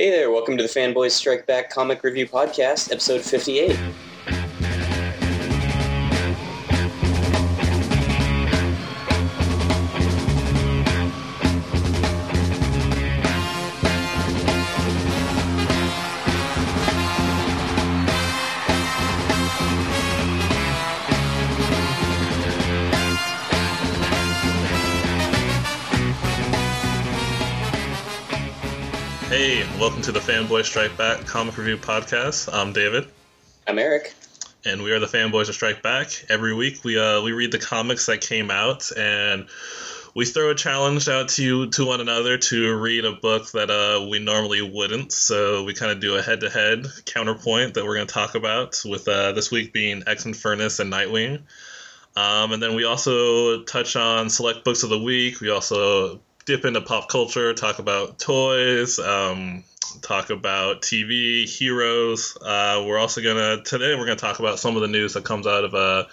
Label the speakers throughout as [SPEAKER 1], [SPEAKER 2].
[SPEAKER 1] Hey there, welcome to the Fanboys Strike Back Comic Review Podcast, episode 58.
[SPEAKER 2] Welcome to the Fanboy Strike Back Comic Review Podcast. I'm David,
[SPEAKER 1] I'm Eric.
[SPEAKER 2] and we are the Fanboys of Strike Back. Every week, we uh, we read the comics that came out, and we throw a challenge out to you to one another to read a book that uh, we normally wouldn't. So we kind of do a head-to-head counterpoint that we're going to talk about. With uh, this week being X-Infernus and Nightwing, um, and then we also touch on select books of the week. We also dip into pop culture, talk about toys, um, talk about TV heroes. Uh, we're also gonna today we're gonna talk about some of the news that comes out of uh,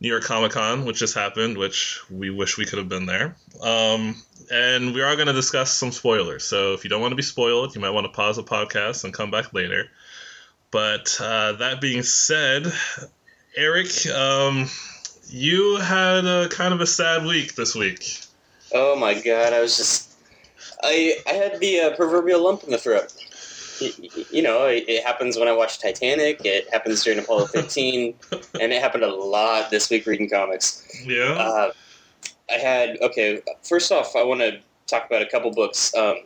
[SPEAKER 2] New York Comic Con, which just happened, which we wish we could have been there. Um, and we are gonna discuss some spoilers. So if you don't want to be spoiled, you might want to pause the podcast and come back later. But uh, that being said, Eric, um, you had a kind of a sad week this week.
[SPEAKER 1] Oh my god, I was just. I, I had the uh, proverbial lump in the throat. You know, it, it happens when I watch Titanic, it happens during Apollo 15, and it happened a lot this week reading comics.
[SPEAKER 2] Yeah.
[SPEAKER 1] Uh, I had okay. First off, I want to talk about a couple books. Um,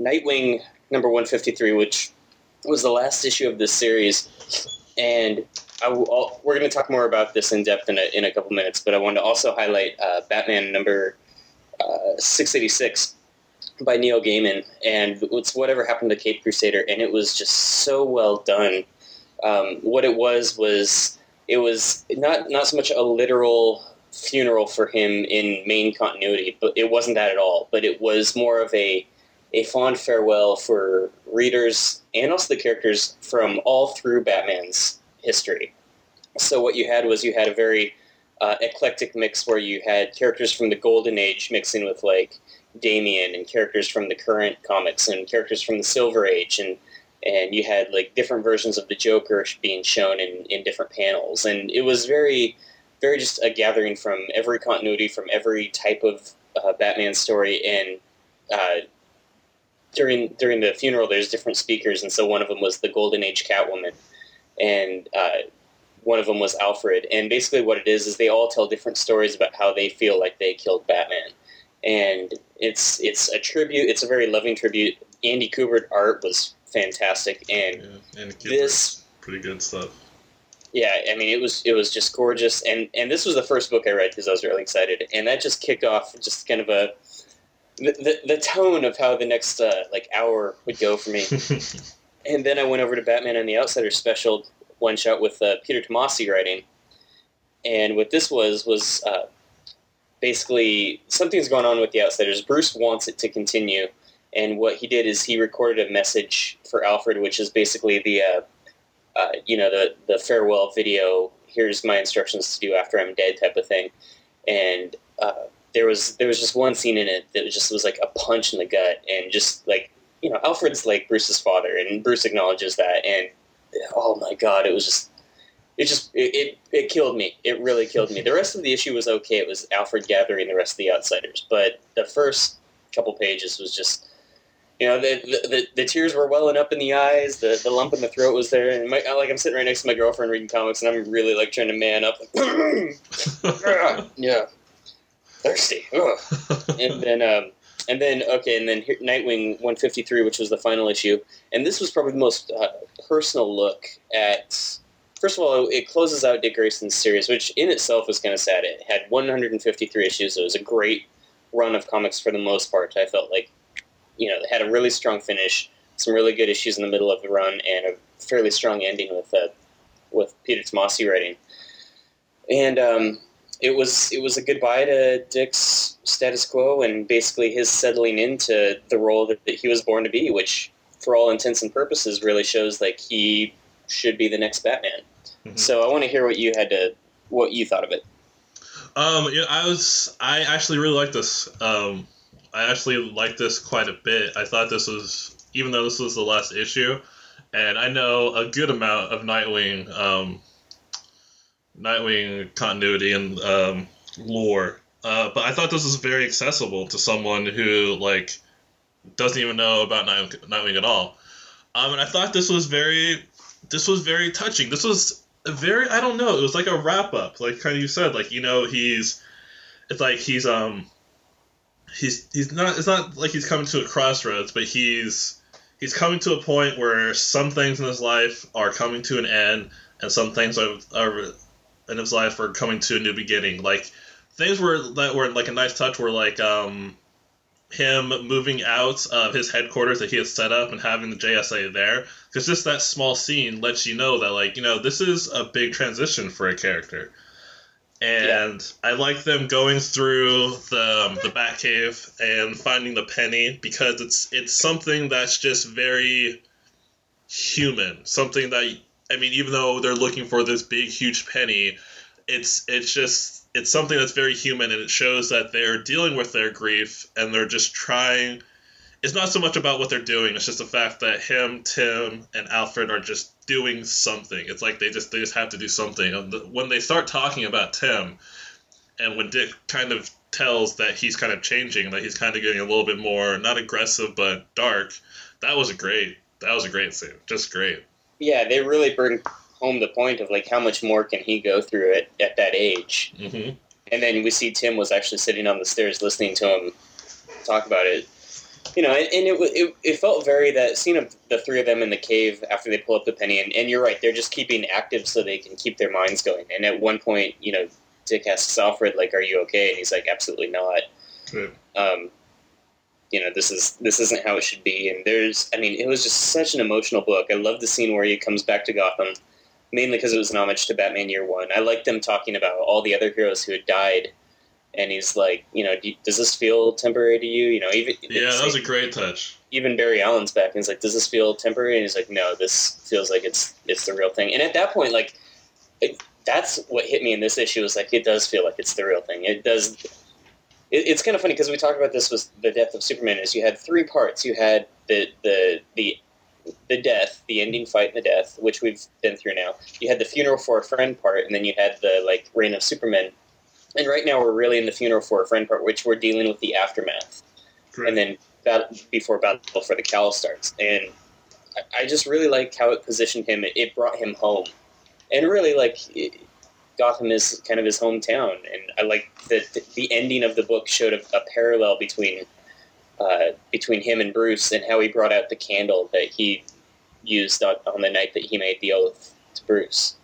[SPEAKER 1] Nightwing number one fifty three, which was the last issue of this series, and I will, I'll- we're going to talk more about this in depth in a, in a couple minutes. But I wanted to also highlight uh, Batman number uh, six eighty six by Neil Gaiman, and it's whatever happened to Caped Crusader, and it was just so well done. Um, what it was was it was not not so much a literal funeral for him in main continuity, but it wasn't that at all. But it was more of a a fond farewell for readers and also the characters from all through Batman's history. So what you had was you had a very uh, eclectic mix where you had characters from the Golden Age mixing with like Damian and characters from the current comics and characters from the Silver Age and and you had like different versions of the Joker being shown in, in different panels. And it was very very just a gathering from every continuity from every type of uh, Batman story. And uh, during during the funeral there's different speakers and so one of them was the Golden Age Catwoman. And uh, one of them was Alfred. And basically what it is is they all tell different stories about how they feel like they killed Batman. And it's it's a tribute it's a very loving tribute. Andy Kubert art was fantastic. And
[SPEAKER 2] yeah. And
[SPEAKER 1] this
[SPEAKER 2] pretty good stuff.
[SPEAKER 1] yeah, I mean, it was it was just gorgeous, and and this was the first book I read because I was really excited, and that just kicked off just kind of a the, the, the tone of how the next uh, like hour would go for me, and then I went over to Batman and the Outsiders special one shot with uh, Peter Tomasi writing, and what this was was uh, basically something's going on with the Outsiders. Bruce wants it to continue, and what he did is he recorded a message for Alfred, which is basically the uh, uh, you know the the farewell video. Here's my instructions to do after I'm dead, type of thing. And uh, there was there was just one scene in it that just was like a punch in the gut, and just like you know Alfred's like Bruce's father, and Bruce acknowledges that. And oh my god, it was just it just it, it, it killed me. It really killed me. The rest of the issue was okay. It was Alfred gathering the rest of the outsiders, but the first couple pages was just you know, the, the, the, the tears were welling up in the eyes. The, the lump in the throat was there, and my, like I'm sitting right next to my girlfriend reading comics, and I'm really like trying to man up. Like, yeah, thirsty. Ugh. And then, um, and then okay, and then Nightwing 153, which was the final issue, and this was probably the most uh, personal look at. First of all, it closes out Dick Grayson's series, which in itself was kind of sad. It had 153 issues. It was a great run of comics for the most part. I felt like you know, it had a really strong finish, some really good issues in the middle of the run, and a fairly strong ending with uh, with Peter Tomasi writing. And um, it was it was a goodbye to Dick's status quo and basically his settling into the role that, that he was born to be, which, for all intents and purposes, really shows like he should be the next Batman.
[SPEAKER 2] Mhm.
[SPEAKER 1] So I want to hear what you had to what you thought of it.
[SPEAKER 2] Um, yeah, I was. I actually really like this. Um, I actually like this quite a bit. I thought this was even though this was the last issue, and I know a good amount of Nightwing, um, Nightwing continuity and um, lore. Uh, but I thought this was very accessible to someone who like doesn't even know about Night- Nightwing at all. Um, and I thought this was very, this was very touching. This was very, I don't know, it was like a wrap up, like kind of you said, like you know he's, it's like he's um, he's he's not, it's not like he's coming to a crossroads, but he's he's coming to a point where some things in his life are coming to an end, and some things are, are in his life are coming to a new beginning. Like things were that were like a nice touch were like um him moving out of his headquarters that he had set up and having the JSA there. Because just that small scene lets you know that like you know this is a big transition for a character. And I like them going through the um, the Batcave and finding the penny because it's it's something that's just very human. Something that I mean, even though they're looking for this big, huge penny, it's it's just it's something that's very human, and it shows that they're dealing with their grief and they're just trying. It's not so much about what they're doing; it's just the fact that him, Tim, and Alfred are just doing something. It's like they just they just have to do something. And the- When they start talking about Tim, and when Dick kind of tells that he's kind of changing, that he's kind of getting a little bit more not aggressive but dark, that was a great that was a great scene, just great.
[SPEAKER 1] Yeah, they really bring home the point of like how much more can he go through it at that age.
[SPEAKER 2] hmm
[SPEAKER 1] And then we see Tim was actually sitting on the stairs listening to him talk about it. You know, and, and it, it it felt very that scene of the three of them in the cave after they pull up the penny. And, and you're right, they're just keeping active so they can keep their minds going. And at one point, you know, Dick asks Alfred like, "Are you okay?" And he's like, "Absolutely not." Um, you know, this is this isn't how it should be. And there's, I mean, it was just such an emotional book. I love the scene where he comes back to Gotham, mainly because it was an homage to Batman Year One. I like them talking about all the other heroes who had died, and he's like, you know, do, does this feel temporary to you? You know, even
[SPEAKER 2] Yeah, that was a great touch.
[SPEAKER 1] even Barry Allen's back, and he's like, "Does this feel temporary?" And he's like, "No, this feels like it's it's the real thing." And at that point, like, it, that's what hit me in this issue is like, it does feel like it's the real thing. It does. It, it's kind of funny because we talked about this with the death of Superman. Is you had three parts. You had the the the the death, the ending fight, and the death, which we've been through now. You had the funeral for a friend part, and then you had the like reign of Superman. And right now, we're really in the funeral for a friend part, which we're dealing with the aftermath and then battle, before Battle for the Cowl starts. And I, I just really like how it positioned him. It, it brought him home, and really like it, Gotham is kind of his hometown. And I like that the ending of the book showed a, a parallel between uh, between him and Bruce, and how he brought out the candle that he used on, on the night that he made the oath to Bruce.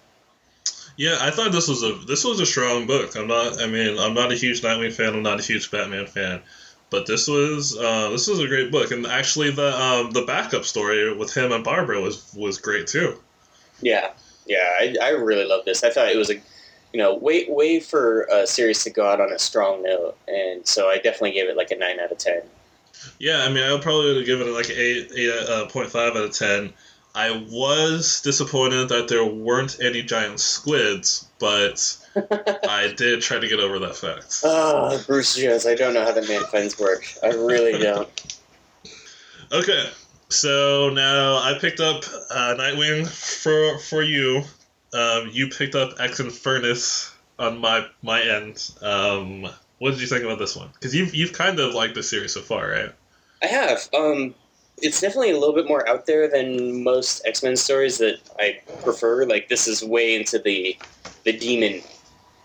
[SPEAKER 2] Yeah, I thought this was a this was a strong book. I'm not. I mean, I'm not a huge Nightwing fan. I'm not a huge Batman fan, but this was uh, this was a great book. And actually, the um, the backup story with him and Barbara was was great too.
[SPEAKER 1] Yeah, yeah, I, I really love this. I thought it was a, you know, way way for a series to go out on a strong note, and so I definitely gave it like a nine out of ten.
[SPEAKER 2] Yeah, I mean, I probably would have given it like eight, eight uh, point five out of ten. I was disappointed that there weren't any giant squids, but I did try to get over that fact.
[SPEAKER 1] Ah, Bruce Jones. I don't know how the man finds work. I really don't.
[SPEAKER 2] Okay, so now I picked up uh, Nightwing for for you. Um, you picked up X-Infernus on my my end. Um, what did you think about this one? Because you've you've kind of liked the series so far, right?
[SPEAKER 1] I have. Um, it's definitely a little bit more out there than most X Men stories that I prefer. Like this is way into the the demon,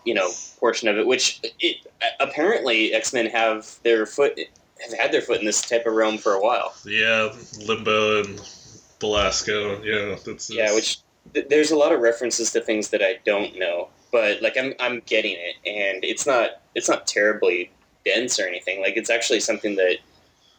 [SPEAKER 1] you know, portion of it. Which it, apparently X Men have their foot have had their foot in this type of realm for a while.
[SPEAKER 2] Yeah, Limbo and Belasco. Yeah, that's
[SPEAKER 1] Yeah, which th- there's a lot of references to things that I don't know, but like I'm I'm getting it, and it's not it's not terribly dense or anything. Like it's actually something that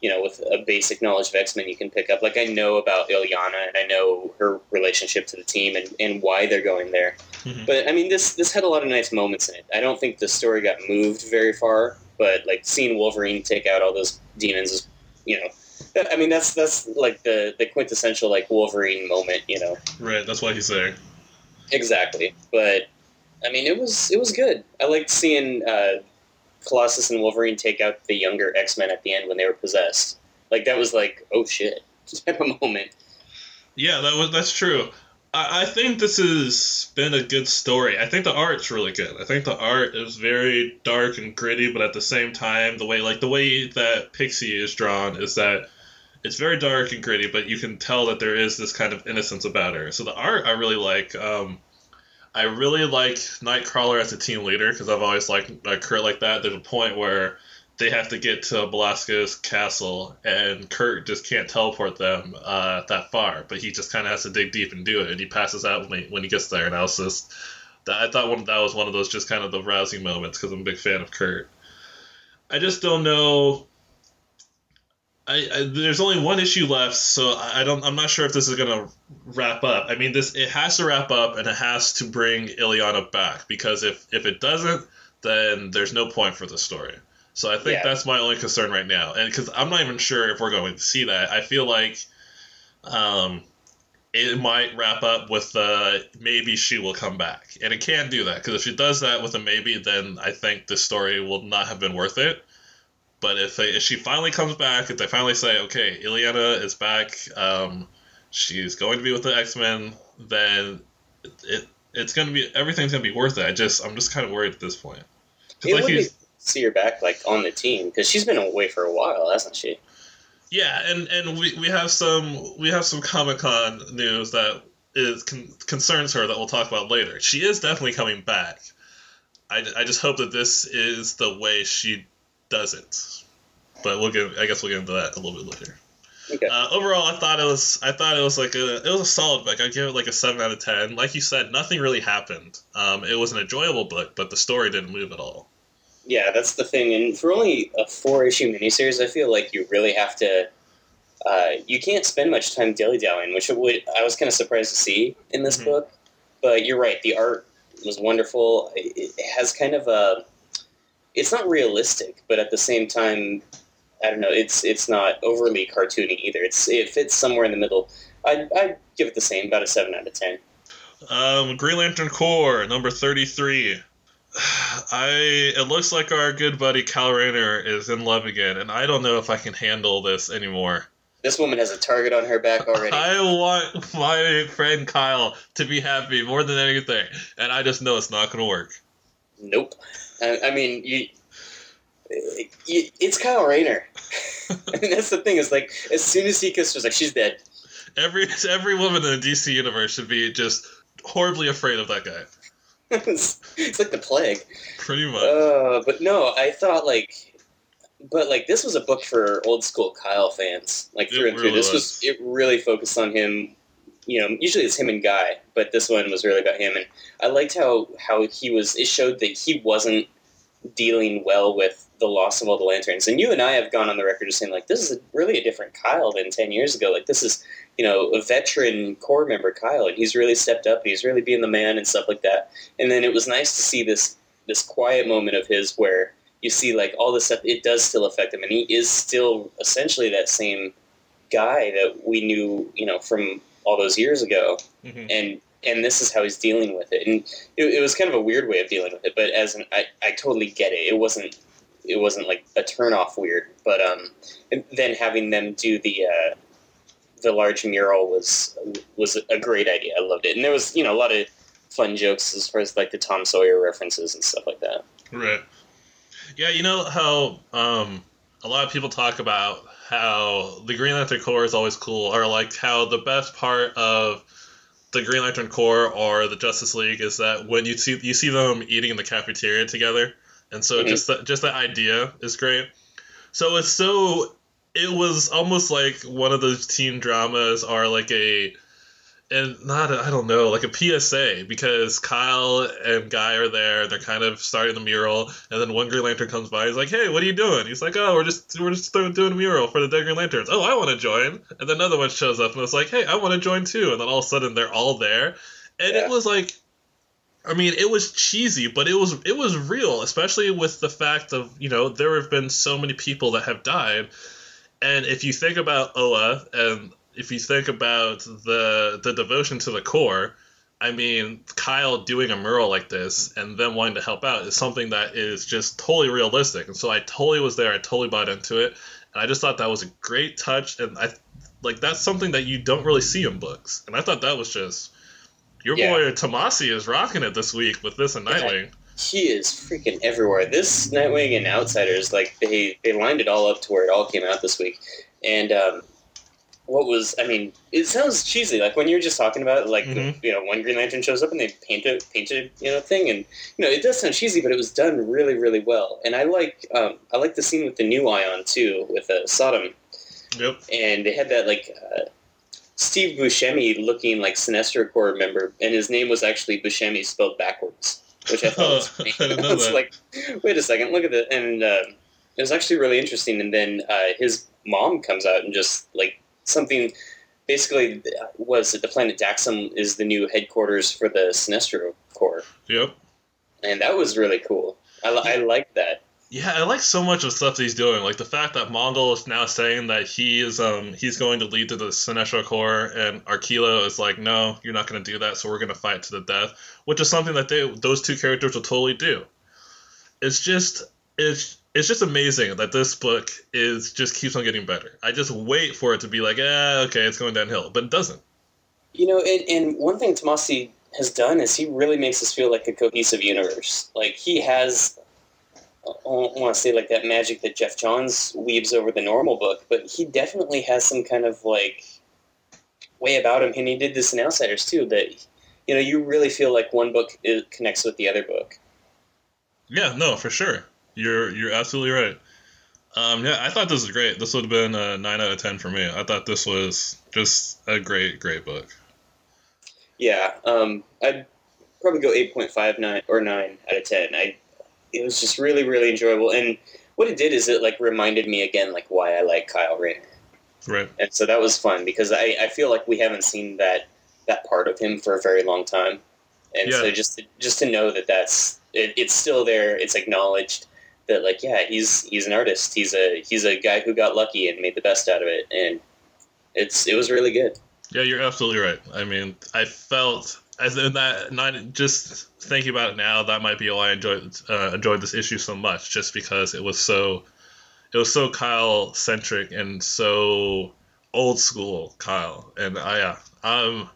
[SPEAKER 1] you know with a basic knowledge of X Men you can pick up. Like I know about Illyana and I know her relationship to the team and, and why they're going there.
[SPEAKER 2] Mhm.
[SPEAKER 1] But I mean this this had a lot of nice moments in it. I don't think the story got moved very far, but like seeing Wolverine take out all those demons is you know. That- I mean that's that's like the, the quintessential like Wolverine moment, you know.
[SPEAKER 2] right. That's why he's there.
[SPEAKER 1] Exactly, but I mean, it was it was good. I liked seeing uh, Colossus and Wolverine take out the younger X Men at the end when they were possessed. Like that was like, oh shit, type of moment.
[SPEAKER 2] Yeah, that was that's true. I, I think this has been a good story. I think the art's really good. I think the art is very dark and gritty, but at the same time, the way like the way that Pixie is drawn is that it's very dark and gritty, but you can tell that there is this kind of innocence about her. So the art I really like. Um, I really like Nightcrawler as a team leader because I've always liked like Kurt like that. There's a point where they have to get to Belasco's castle, and Kurt just can't teleport them uh, that far, but he just kind of has to dig deep and do it, and he passes out when he, when he gets there. And I was just, that, I thought one, that was one of those just kind of the rousing moments because I'm a big fan of Kurt. I just don't know. I, I, there's only one issue left, so I don't. I'm not sure if this is gonna wrap up. I mean, this it has to wrap up, and it has to bring Illyana back because if if it doesn't, then there's no point for the story. So I think
[SPEAKER 1] Yeah.
[SPEAKER 2] that's my only concern right now, and because I'm not even sure if we're going to see that. I feel like um, it might wrap up with uh, maybe she will come back, and it can do that because if she does that with a maybe, then I think the story will not have been worth it. But if, they, if she finally comes back, if they finally say, okay, Illyana is back, um, she's going to be with the X Men, then it, it it's gonna be everything's gonna be worth it. I just I'm just kind of worried at this point.
[SPEAKER 1] It
[SPEAKER 2] like
[SPEAKER 1] would be see her back like on the team because she's been away for a while, hasn't she?
[SPEAKER 2] Yeah, and and we, we have some we have some Comic Con news that is con- concerns her that we'll talk about later. She is definitely coming back. I, I just hope that this is the way she does it. But we'll get I guess we'll get into that a little bit later.
[SPEAKER 1] Okay.
[SPEAKER 2] Uh, overall, I thought it was I thought it was like a it was a solid book. I give it like a seven out of ten. Like you said, nothing really happened. Um, it was an enjoyable book, but the story didn't move at all.
[SPEAKER 1] Yeah, that's the thing. And for only a four issue miniseries, I feel like you really have to. Uh, you can't spend much time dilly dallying, which would I was kind of surprised to see in this
[SPEAKER 2] Mhm.
[SPEAKER 1] book. But you're right, the art was wonderful. It it has kind of a. It's not realistic, but at the same time, I don't know. It's it's not overly cartoony either. It's it fits somewhere in the middle. I I give it the same, about a seven out of ten.
[SPEAKER 2] Um, Green Lantern Corps number thirty three. I it looks like our good buddy Kyle Rayner is in love again, and I don't know if I can handle this anymore.
[SPEAKER 1] This woman has a target on her back already.
[SPEAKER 2] I want my friend Kyle to be happy more than anything, and I just know it's not going to work.
[SPEAKER 1] Nope. I, I mean, you, you, it's Kyle Rayner. I mean, that's the thing. Is like as soon as he kissed her, like she's dead.
[SPEAKER 2] Every every woman in the DC universe should be just horribly afraid of that guy.
[SPEAKER 1] It's, it's like the plague.
[SPEAKER 2] Pretty much.
[SPEAKER 1] Uh, but no, I thought like, but like this was a book for old school Kyle fans, like
[SPEAKER 2] It
[SPEAKER 1] through and through.
[SPEAKER 2] really
[SPEAKER 1] This was.
[SPEAKER 2] was.
[SPEAKER 1] it really focused on him. You know, usually it's him and Guy, but this one was really about him, and I liked how how he was. It showed that he wasn't dealing well with the loss of all the lanterns. And you and I have gone on the record as saying like this is a, really a different Kyle than ten years ago. Like this is you know a veteran Corps member Kyle, and he's really stepped up. And he's really being the man and stuff like that. And then it was nice to see this this quiet moment of his where you see like all this stuff. It does still affect him, and he is still essentially that same guy that we knew you know from all those years ago
[SPEAKER 2] Mhm.
[SPEAKER 1] and and this is how he's dealing with it. And it, it was kind of a weird way of dealing with it but as an I, I totally get it. It wasn't it wasn't like a turn off weird but um and then having them do the uh the large mural was was a great idea. I loved it. And there was you know a lot of fun jokes as far as like the tom sawyer references and stuff like that.
[SPEAKER 2] Right. Yeah, you know how um, a lot of people talk about how the Green Lantern Corps is always cool, or like how the best part of the Green Lantern Corps or the Justice League is that when you see you see them eating in the cafeteria together, and so
[SPEAKER 1] Mhm.
[SPEAKER 2] just that just that idea is great. So it's so it was almost like one of those teen dramas or like a and not I I don't know like a PSA because Kyle and Guy are there. They're kind of starting the mural, and then one Green Lantern comes by. He's like, "Hey, what are you doing?" He's like, "Oh, we're just we're just doing doing a mural for the Dead Green Lanterns." Oh, I want to join. And then another one shows up and it's like, "Hey, I want to join too." And then all of a sudden they're all there, and
[SPEAKER 1] Yeah.
[SPEAKER 2] it was like. I mean, it was cheesy, but it was it was real, especially with the fact of you know there have been so many people that have died, and if you think about Oa and if you think about the the devotion to the Corps, I mean, Kyle doing a mural like this and them wanting to help out is something that is just totally realistic. And so I totally was there. I totally bought into it, and I just thought that was a great touch. And I, like that's something that you don't really see in books, and I thought that was just your
[SPEAKER 1] Yeah.
[SPEAKER 2] boy Tomasi is rocking it this week with this and Nightwing.
[SPEAKER 1] he is freaking everywhere. This Nightwing and Outsiders, like they they lined it all up to where it all came out this week, and um, what was I mean, it sounds cheesy. Like when you're just talking about like
[SPEAKER 2] Mhm.
[SPEAKER 1] you know one Green Lantern shows up and they paint a painted you know thing, and you know it does sound cheesy, but it was done really really well. And I like um, I like the scene with the new Ion too with uh, Sodam,
[SPEAKER 2] Yep.
[SPEAKER 1] and they had that like. Uh, Steve Buscemi looking like Sinestro Corps member, and his name was actually Buscemi spelled backwards, which I thought was funny.
[SPEAKER 2] I
[SPEAKER 1] It's
[SPEAKER 2] that.
[SPEAKER 1] like, wait a second, look at it, and uh, it was actually really interesting. And then uh, his mom comes out and just like something. Basically, was that the planet Daxam is the new headquarters for the Sinestro Corps,
[SPEAKER 2] Yep.
[SPEAKER 1] and that was really cool. I, li- I like that.
[SPEAKER 2] Yeah, I like so much of the stuff that he's doing. Like the fact that Mongul is now saying that he is um he's going to lead to the Sinestro Corps, and Arkillo is like, no, you're not going to do that. So we're going to fight to the death, which is something that they those two characters will totally do. It's just it's it's just amazing that this book is just keeps on getting better. I just wait for it to be like, ah, okay, it's going downhill, but it doesn't.
[SPEAKER 1] You know, and, and one thing Tomasi has done is he really makes us feel like a cohesive universe. Like he has, I don't want to say like that magic that Geoff Johns weaves over the normal book, but he definitely has some kind of like way about him. And he did this in Outsiders too. That you know, you really feel like one book connects with the other book.
[SPEAKER 2] Yeah, no, for sure. You're you're absolutely right. Um, yeah, I thought this was great. This would have been a nine out of ten for me. I thought this was just a great, great book.
[SPEAKER 1] Yeah, um, I'd probably go eight point five nine or nine out of ten. I it was just really really enjoyable, and what it did is it like reminded me again like why I like Kyle Rayner,
[SPEAKER 2] Right.
[SPEAKER 1] and so that was fun because I, I feel like we haven't seen that that part of him for a very long time, and so
[SPEAKER 2] Yeah.
[SPEAKER 1] just just to know that that's it, it's still there, it's acknowledged that like yeah he's he's an artist, he's a he's a guy who got lucky and made the best out of it, and it's it was really good.
[SPEAKER 2] Yeah, you're absolutely right. I mean, I felt as in that not just thinking about it now, that might be why I enjoyed uh, enjoyed this issue so much, just because it was so it was so Kyle centric and so old school Kyle, and I yeah, um.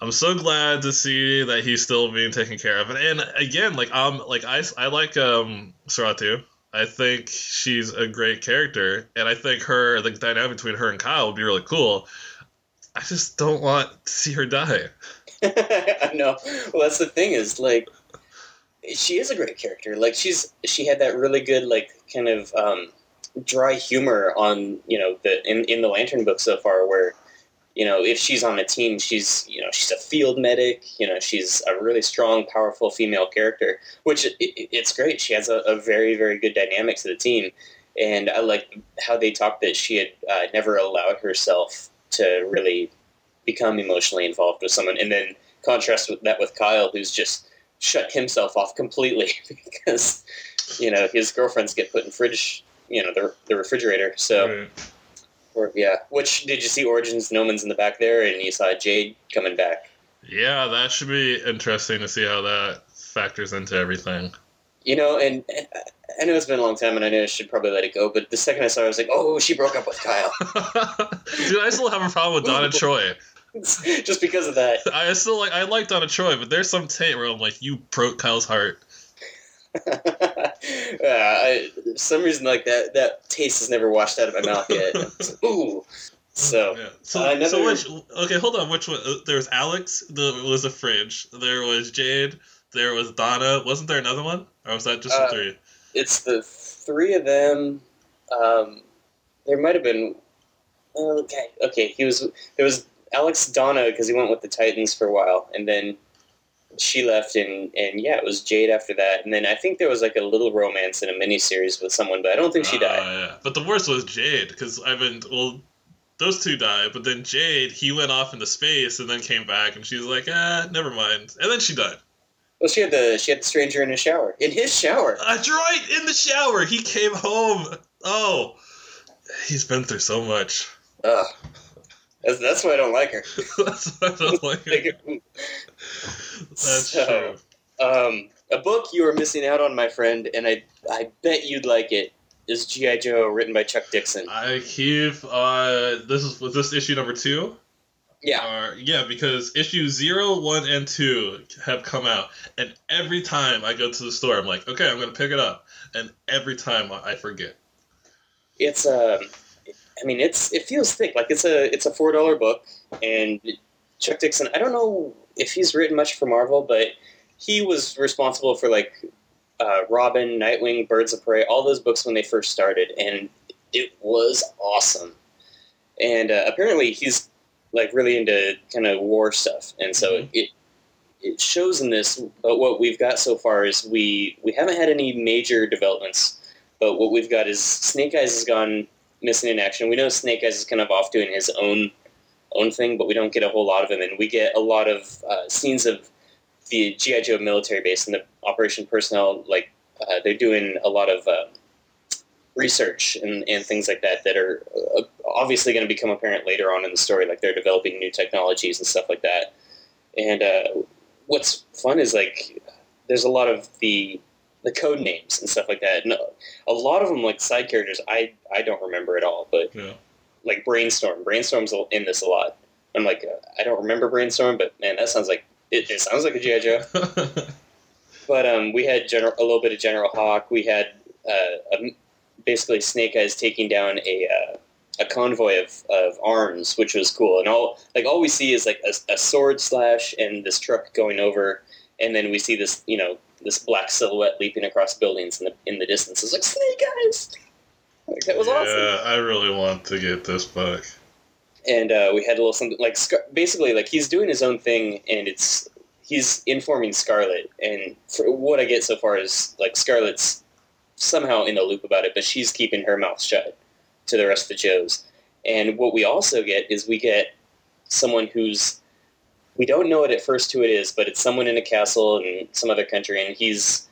[SPEAKER 2] I'm so glad to see that he's still being taken care of. And, and again, like um, like I, I like um Saratu. I think she's a great character, and I think her the dynamic between her and Kyle would be really cool. I just don't want to see her die.
[SPEAKER 1] I know. Well, that's the thing is like, she is a great character. Like she's she had that really good like kind of um, dry humor on you know the in in the Lantern book so far where. You know, if she's on a team, she's you know she's a field medic. You know, she's a really strong, powerful female character, which it- it's great. She has a, a very, very good dynamic to the team, and I like how they talked that she had uh, never allowed herself to really become emotionally involved with someone, and then contrast with that with Kyle, who's just shut himself off completely because you know his girlfriends get put in fridge, you know, the, the refrigerator. So,
[SPEAKER 2] Right.
[SPEAKER 1] Or, yeah. Which did you see Origins? Noman's in the back there, and you saw Jade coming back.
[SPEAKER 2] Yeah, that should be interesting to see how that factors into everything.
[SPEAKER 1] You know, and, and I know it's been a long time, and I know I should probably let it go. But the second I saw, it, I was like, oh, she broke up with Kyle,
[SPEAKER 2] Dude, I still have a problem with Donna Troy.
[SPEAKER 1] just because of that.
[SPEAKER 2] I still like I like Donna Troy, but there's some taint where I'm like, you broke Kyle's heart.
[SPEAKER 1] uh, I, for some reason, like that, that taste has never washed out of my mouth yet. It's like, Ooh. So
[SPEAKER 2] Yeah. So,
[SPEAKER 1] I never-
[SPEAKER 2] so which okay, hold on. Which one? uh, There was Alex. There was a fridge. There was Jade. There was Donna. Wasn't there another one, or was that just
[SPEAKER 1] Uh,
[SPEAKER 2] the three?
[SPEAKER 1] it's the three of them. Um, there might have been. Okay, okay. He was there was Alex Donna because he went with the Titans for a while, and then she left, and and yeah, it was Jade after that, and then I think there was like a little romance in a miniseries with someone, but I don't think she
[SPEAKER 2] Uh,
[SPEAKER 1] died.
[SPEAKER 2] yeah. But the worst was Jade because I've been well. Those two died, but then Jade, he went off into space and then came back, and she was like, ah, never mind. And then she died.
[SPEAKER 1] Well, she had the she had the stranger in his shower. In his shower.
[SPEAKER 2] That's right, in the shower. He came home. Oh, he's been through so much.
[SPEAKER 1] Ugh. That's, that's why I don't like her.
[SPEAKER 2] That's why I don't like it.
[SPEAKER 1] Like,
[SPEAKER 2] That's
[SPEAKER 1] So-
[SPEAKER 2] true.
[SPEAKER 1] um, a book you are missing out on, my friend, and I I bet you'd like it. is GI Joe written by Chuck Dixon?
[SPEAKER 2] I keep uh this is was this issue number two?
[SPEAKER 1] Yeah.
[SPEAKER 2] Uh, yeah, because issue zero, one, and two have come out, and every time I go to the store, I'm like, okay, I'm gonna pick it up, and every time I forget.
[SPEAKER 1] It's um, I mean, it's it feels thick. Like it's a it's a four dollar book, and Chuck Dixon. I don't know if he's written much for Marvel, but he was responsible for like uh, Robin, Nightwing, Birds of Prey, all those books when they first started, and it was awesome. And uh, apparently, he's like really into kind of war stuff, and so
[SPEAKER 2] Mhm.
[SPEAKER 1] it it shows in this. But what we've got so far is we we haven't had any major developments, but what we've got is Snake Eyes has gone missing in action. We know Snake Eyes is kind of off doing his own own thing, but we don't get a whole lot of him, and we get a lot of uh, scenes of the GI Joe military base and the operation personnel. Like uh, they're doing a lot of. Uh, research and, and things like that that are uh, obviously going to become apparent later on in the story like they're developing new technologies and stuff like that and uh, what's fun is like there's a lot of the the code names and stuff like that and a lot of them like side characters i i don't remember at all but
[SPEAKER 2] Yeah.
[SPEAKER 1] like brainstorm brainstorm's in this a lot i'm like i don't remember brainstorm but man that sounds like it, it sounds like a gi joe but um, we had general, a little bit of General Hawk. We had uh, a, basically Snake Eyes taking down a uh, a convoy of, of arms, which was cool. And all like all we see is like a, a sword slash and this truck going over, and then we see this you know this black silhouette leaping across buildings in the in the distance. It's like Snake Eyes. Like that was
[SPEAKER 2] yeah,
[SPEAKER 1] awesome.
[SPEAKER 2] I really want to get this book.
[SPEAKER 1] and uh, we had a little something like Scar- basically like he's doing his own thing and it's he's informing scarlett and what i get so far is like scarlett's somehow in the loop about it but she's keeping her mouth shut to the rest of the joes and what we also get is we get someone who's we don't know it at first who it is but it's someone in a castle in some other country and he's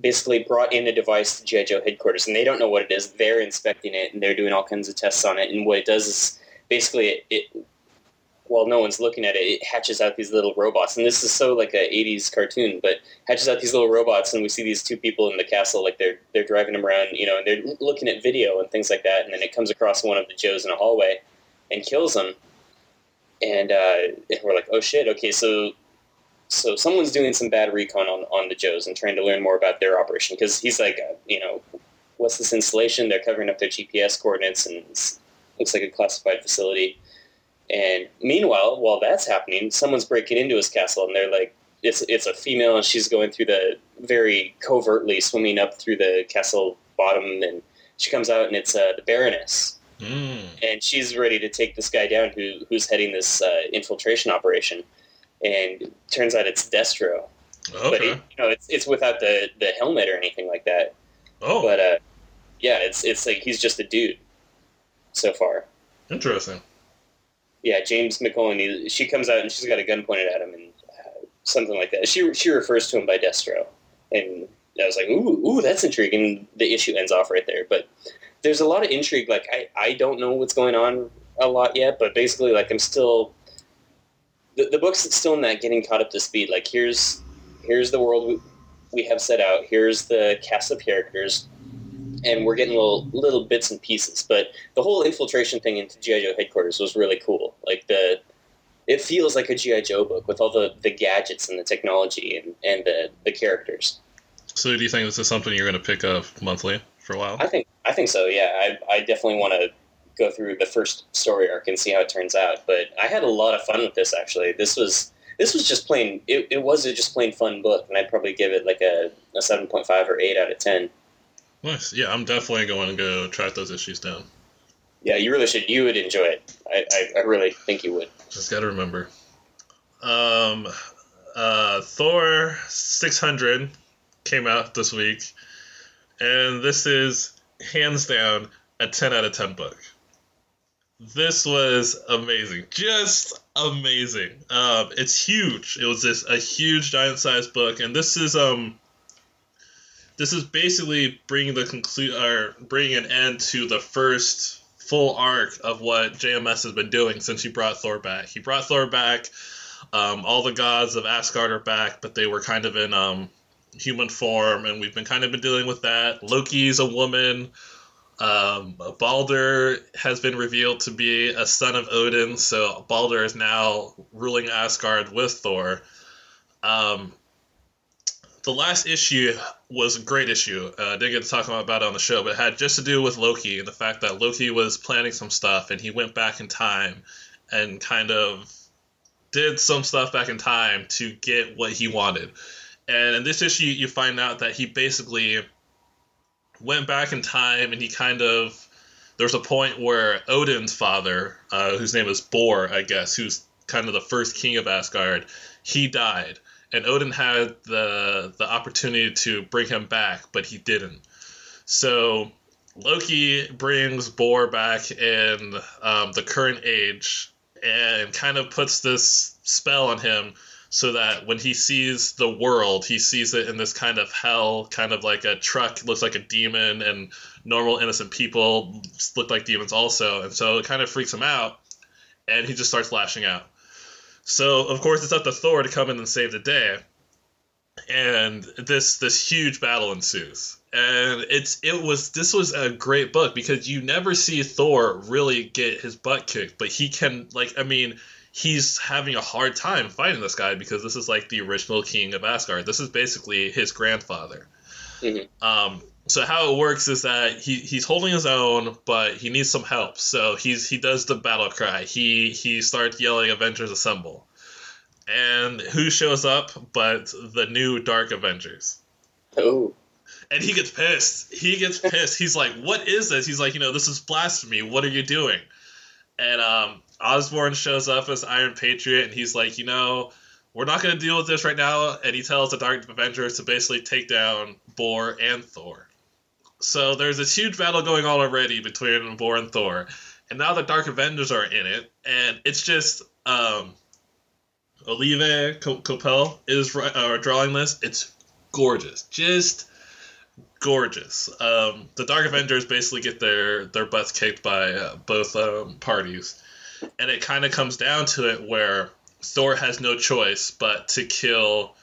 [SPEAKER 1] basically brought in a device to GI Joe headquarters, and they don't know what it is. They're inspecting it, and they're doing all kinds of tests on it. And what it does is basically it, it while no one's looking at it, it hatches out these little robots. And this is so like a '80s cartoon, but hatches out these little robots, and we see these two people in the castle, like they're they're driving them around, you know, and they're looking at video and things like that. And then it comes across one of the Joes in a hallway and kills them. And, uh, we're like, oh shit, okay, so so someone's doing some bad recon on, on the Joes and trying to learn more about their operation because he's like, uh, you know, what's this installation? They're covering up their GPS coordinates and looks like a classified facility. And meanwhile, while that's happening, someone's breaking into his castle and they're like, it's it's a female and she's going through the very covertly swimming up through the castle bottom and she comes out and it's uh, the Baroness
[SPEAKER 2] Mm.
[SPEAKER 1] and she's ready to take this guy down who who's heading this uh, infiltration operation. And turns out it's Destro, but
[SPEAKER 2] Okay.
[SPEAKER 1] it, you know it's it's without the the helmet or anything like that.
[SPEAKER 2] oh,
[SPEAKER 1] But uh, yeah, it's it's like he's just a dude so far.
[SPEAKER 2] interesting.
[SPEAKER 1] Yeah, James McCullen. he- She comes out and she's got a gun pointed at him and uh, something like that. She she refers to him by Destro, and I was like, ooh, ooh, that's intriguing. The issue ends off right there, but there's a lot of intrigue. Like I I don't know what's going on a lot yet, but basically, like I'm still the, the book's still in that getting caught up to speed. Like here's here's the world we, we have set out. Here's the cast of characters, and we're getting little little bits and pieces. But the whole infiltration thing into GI Joe headquarters was really cool. Like the it feels like a GI Joe book with all the, the gadgets and the technology and, and the, the characters.
[SPEAKER 2] So, do you think this is something you're going to pick up monthly for a while?
[SPEAKER 1] I think I think so. Yeah, I, I definitely want to go through the first story arc and see how it turns out. But I had a lot of fun with this. Actually, this was this was just plain. It, it was a just plain fun book, and I'd probably give it like a, a seven point five or eight out of ten.
[SPEAKER 2] Nice. Yeah, I'm definitely going to go track those issues down.
[SPEAKER 1] Yeah, you really should. You would enjoy it. I, I, I really think you would.
[SPEAKER 2] Just got to remember. Um, uh, Thor 600 came out this week, and this is hands down a 10 out of 10 book. This was amazing, just amazing. Um, it's huge. It was this a huge giant sized book, and this is um. This is basically bringing the conclude or bringing an end to the first full arc of what JMS has been doing since he brought Thor back. He brought Thor back. Um, all the gods of Asgard are back, but they were kind of in um, human form, and we've been kind of been dealing with that. Loki's a woman. Um, Balder has been revealed to be a son of Odin, so Balder is now ruling Asgard with Thor. Um, the last issue was a great issue. Uh, didn't get to talk about it on the show, but it had just to do with Loki and the fact that Loki was planning some stuff and he went back in time and kind of did some stuff back in time to get what he wanted. And in this issue, you find out that he basically went back in time and he kind of. There's a point where Odin's father, uh, whose name is Bor, I guess, who's kind of the first king of Asgard, he died. And Odin had the the opportunity to bring him back, but he didn't. So Loki brings Bor back in um, the current age and kind of puts this spell on him so that when he sees the world, he sees it in this kind of hell, kind of like a truck looks like a demon, and normal innocent people look like demons also. And so it kind of freaks him out, and he just starts lashing out. So of course it's up to Thor to come in and save the day, and this this huge battle ensues. And it's it was this was a great book because you never see Thor really get his butt kicked, but he can like I mean he's having a hard time fighting this guy because this is like the original king of Asgard. This is basically his grandfather.
[SPEAKER 1] Mm-hmm.
[SPEAKER 2] Um, so how it works is that he, he's holding his own, but he needs some help. So he's he does the battle cry. He he starts yelling "Avengers Assemble," and who shows up but the new Dark Avengers?
[SPEAKER 1] Oh,
[SPEAKER 2] And he gets pissed. He gets pissed. He's like, "What is this?" He's like, "You know, this is blasphemy. What are you doing?" And um, Osborn shows up as Iron Patriot, and he's like, "You know, we're not going to deal with this right now." And he tells the Dark Avengers to basically take down Bor and Thor. So there's this huge battle going on already between Bor and Thor, and now the Dark Avengers are in it, and it's just um, Olivier Coipel is uh, drawing this. It's gorgeous, just gorgeous. Um, the Dark Avengers basically get their their butts kicked by uh, both um, parties, and it kind of comes down to it where Thor has no choice but to kill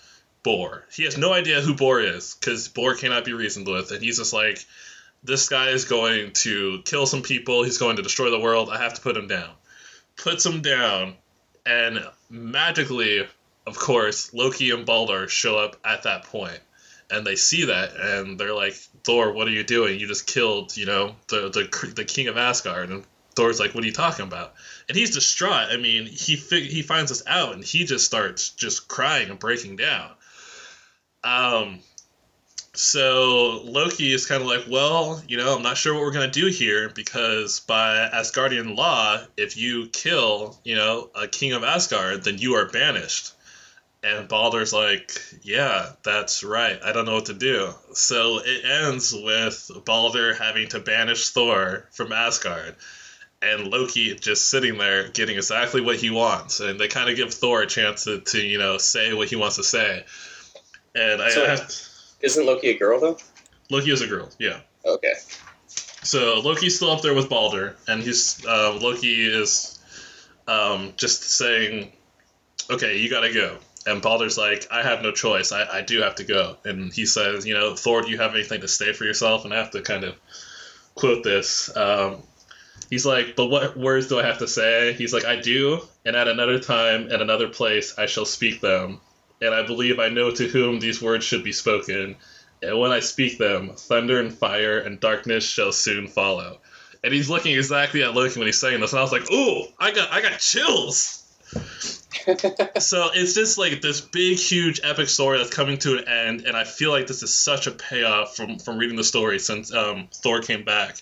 [SPEAKER 2] Bor. He has no idea who Bor is because Bor cannot be reasoned with, and he's just like, this guy is going to kill some people. He's going to destroy the world. I have to put him down. Puts him down, and magically, of course, Loki and Balder show up at that point and they see that and they're like thor what are you doing you just killed you know the the, the king of asgard and thor's like what are you talking about? And he's distraught. I mean he fi- he finds this out and he just starts just crying and breaking down. Um so loki is kind of like well you know i'm not sure what we're to do here because by asgardian law if you kill you know a king of asgard then you are banished. And Balder's like, yeah, that's right. I don't know what to do. So it ends with Balder having to banish Thor from Asgard and Loki just sitting there getting exactly what he wants. And they kind of give Thor a chance to, to, you know, say what he wants to say. And I,
[SPEAKER 1] So-
[SPEAKER 2] I have,
[SPEAKER 1] isn't Loki a girl though?
[SPEAKER 2] Loki is a girl, yeah.
[SPEAKER 1] Okay.
[SPEAKER 2] So Loki's still up there with Balder, and he's uh, Loki is um, just saying, "Okay, you gotta go." And Balder's like, "I have no choice. I, I do have to go." And he says, "You know, Thor, do you have anything to say for yourself?" And I have to kind of quote this. Um, he's like, "But what words do I have to say?" He's like, "I do, and at another time, at another place, I shall speak them, and I believe I know to whom these words should be spoken." And when I speak them, thunder and fire and darkness shall soon follow. And he's looking exactly at Loki when he's saying this, and I was like, "Ooh, I got, I got chills." so it's just like this big, huge, epic story that's coming to an end, and I feel like this is such a payoff from from reading the story since um, Thor came back.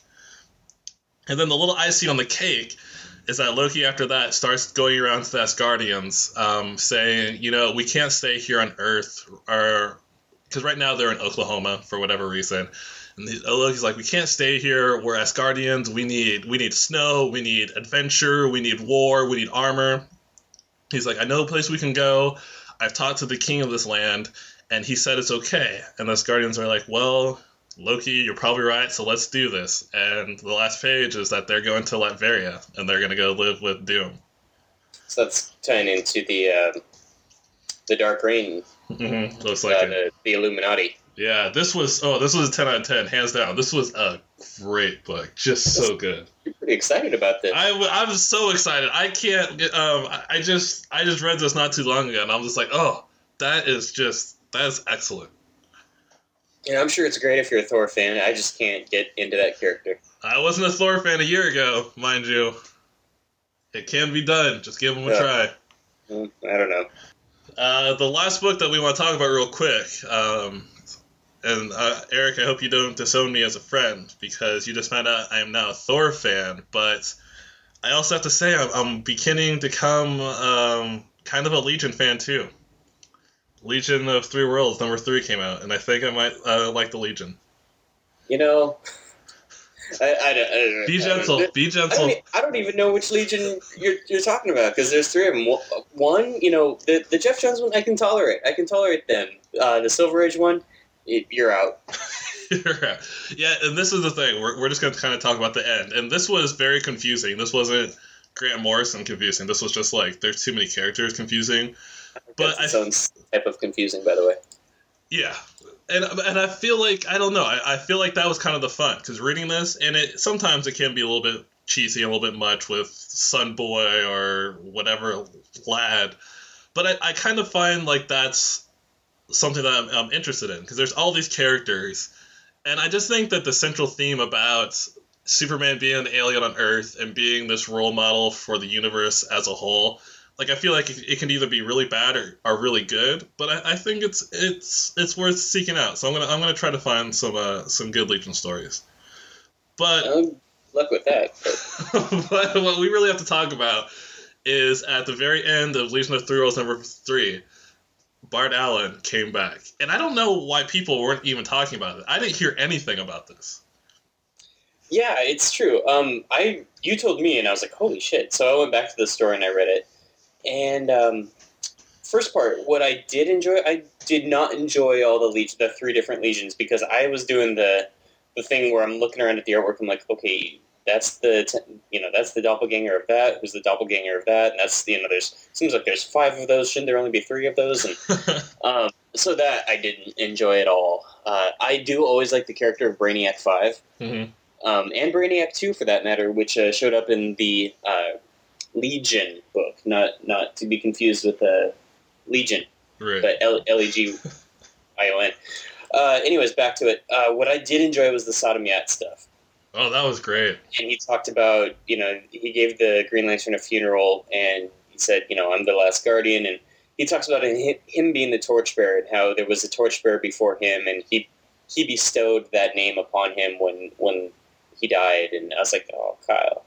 [SPEAKER 2] And then the little icing on the cake is that Loki, after that, starts going around to the Asgardians, um, saying, you know, we can't stay here on Earth, or because right now they're in Oklahoma for whatever reason. And Loki's like, we can't stay here. We're Asgardians. We need we need snow. We need adventure. We need war. We need armor. He's like, I know a place we can go. I've talked to the king of this land, and he said it's okay. And the Asgardians are like, well, Loki, you're probably right. So let's do this. And the last page is that they're going to Latveria, and they're going to go live with Doom.
[SPEAKER 1] So that's tying into the uh, the Dark Reign
[SPEAKER 2] Mm-hmm. Looks like
[SPEAKER 1] uh,
[SPEAKER 2] it.
[SPEAKER 1] the, the Illuminati.
[SPEAKER 2] Yeah, this was oh, this was a ten out of ten, hands down. This was a great book, just so good.
[SPEAKER 1] You're pretty excited about this.
[SPEAKER 2] I, w- I was so excited. I can't. Um, I- I just I just read this not too long ago, and I'm just like, oh, that is just that is excellent.
[SPEAKER 1] Yeah, I'm sure it's great if you're a Thor fan. I just can't get into that character.
[SPEAKER 2] I wasn't a Thor fan a year ago, mind you. It can be done. Just give them a
[SPEAKER 1] Yeah.
[SPEAKER 2] try.
[SPEAKER 1] Mm, I don't know.
[SPEAKER 2] Uh, the last book that we want to talk about real quick, um, and uh, Eric, I hope you don't disown me as a friend because you just found out I am now a Thor fan. But I also have to say I'm, I'm beginning to come um, kind of a Legion fan too. Legion of Three Worlds number three came out, and I think I might uh, like the Legion.
[SPEAKER 1] You know, I, I, don't, I don't
[SPEAKER 2] Be
[SPEAKER 1] I don't-
[SPEAKER 2] gentle. Be
[SPEAKER 1] I
[SPEAKER 2] gentle.
[SPEAKER 1] don't, e- I don't even know which Legion you're, you're talking about because there's three of them. One, you know, the, the Geoff Johns one, I can tolerate. I can tolerate them. Uh, the Silver Age one, it, you're out.
[SPEAKER 2] yeah, and this is the thing. We're, we're just going to kind of talk about the end. And this was very confusing. This wasn't Grant Morrison confusing. This was just like, there's too many characters confusing. But
[SPEAKER 1] That's
[SPEAKER 2] I-
[SPEAKER 1] its own type of confusing, by the way.
[SPEAKER 2] Yeah. And, and I feel like, I don't know, I, I feel like that was kind of the fun. Because reading this, and it sometimes it can be a little bit cheesy, a little bit much with Sun Boy or whatever lad. But I, I kind of find like that's something that I'm, I'm interested in. Because there's all these characters. And I just think that the central theme about Superman being an alien on Earth and being this role model for the universe as a whole, like I feel like it, it can either be really bad or, or really good. But I, I think it's it's it's worth seeking out. So I'm gonna I'm gonna try to find some uh, some good Legion stories. But
[SPEAKER 1] Um, luck with that. But
[SPEAKER 2] but what we really have to talk about is at the very end of Legion of Three Worlds number three, Bart Allen came back, and I don't know why people weren't even talking about it. I didn't hear anything about this.
[SPEAKER 1] Yeah, it's true. Um, I you told me, and I was like, "Holy shit!" So I went back to the store and I read it. And um, first part, what I did enjoy, I did not enjoy all the legion, the three different legions, because I was doing the the thing where I'm looking around at the artwork. I'm like, okay, that's the t- you know that's the doppelganger of that. Who's the doppelganger of that? And that's you know there's seems like there's five of those. Shouldn't there only be three of those? And um, so that I didn't enjoy at all. Uh, I do always like the character of Brainiac Five
[SPEAKER 2] hmm
[SPEAKER 1] um, and Brainiac 2 for that matter, which uh, showed up in the uh, Legion book, not not to be confused with uh, Legion,
[SPEAKER 2] Right.
[SPEAKER 1] but L E G I O N. Uh, anyways, back to it. Uh, what I did enjoy was the Sodam Yat stuff,
[SPEAKER 2] Oh, that was great.
[SPEAKER 1] and he talked about you know he gave the Green Lantern a funeral, and he said you know I'm the last guardian, and he talks about him him being the torchbearer and how there was a torchbearer before him, and he he bestowed that name upon him when when he died, and I was like, oh Kyle.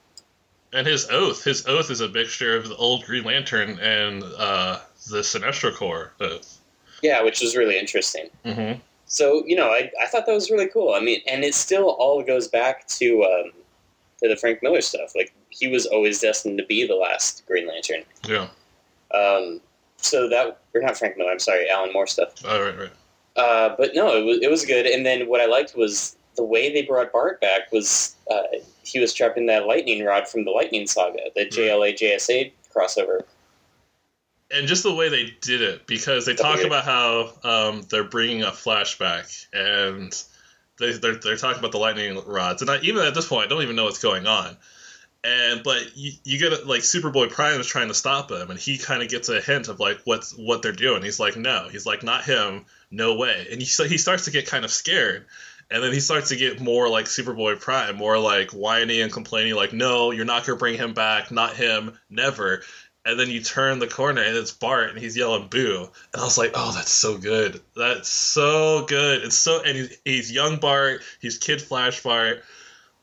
[SPEAKER 2] And his oath, his oath is a mixture of the old Green Lantern and uh, the Sinestro Corps oath.
[SPEAKER 1] Yeah, which was really interesting.
[SPEAKER 2] Mm-hmm.
[SPEAKER 1] So you know, I, I thought that was really cool. I mean, and it still all goes back to um, to the Frank Miller stuff. Like he was always destined to be the last Green Lantern.
[SPEAKER 2] Yeah.
[SPEAKER 1] Um, so that or not Frank Miller. I'm sorry, Alan Moore stuff.
[SPEAKER 2] Oh, right, right.
[SPEAKER 1] Uh, but no, it was it was good. And then what I liked was the way they brought Bart back was uh, he was trapped in that lightning rod from the Lightning Saga, the JLA JSA crossover.
[SPEAKER 2] and just the way they did it because they talk
[SPEAKER 1] Okay.
[SPEAKER 2] about how um, they're bringing a flashback and they, they're, they're talking about the lightning rods and I, even at this point i don't even know what's going on. And but you, you get like superboy prime is trying to stop him and he kind of gets a hint of like what's what they're doing. He's like no. He's like not him. No way. And he, so he starts to get kind of scared and then he starts to get more like Superboy Prime, more like whiny and complaining, like, no, you're not going to bring him back, not him, never. And then you turn the corner and it's Bart and he's yelling boo. And I was like, oh, that's so good. That's so good. It's so, and he's, he's young Bart, he's kid Flash Bart.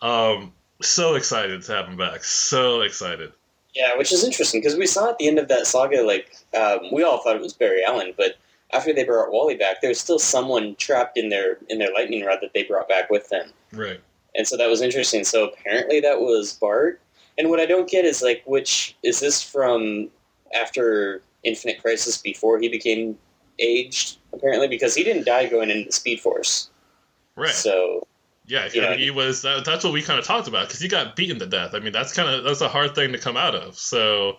[SPEAKER 2] Um, so excited to have him back. So excited.
[SPEAKER 1] Yeah, which is interesting because we saw at the end of that saga, like um, we all thought it was Barry Allen, but after they brought Wally back, there was still someone trapped in their in their lightning rod that they brought back with them,
[SPEAKER 2] Right.
[SPEAKER 1] and so that was interesting. So apparently that was Bart. And what I don't get is like, which is this from after Infinite Crisis before he became aged? Apparently, because he didn't die going into Speed Force.
[SPEAKER 2] Right.
[SPEAKER 1] So
[SPEAKER 2] Yeah,
[SPEAKER 1] You know,
[SPEAKER 2] he was. That, that's what we kind of talked about because he got beaten to death. I mean, that's kind of that's a hard thing to come out of. So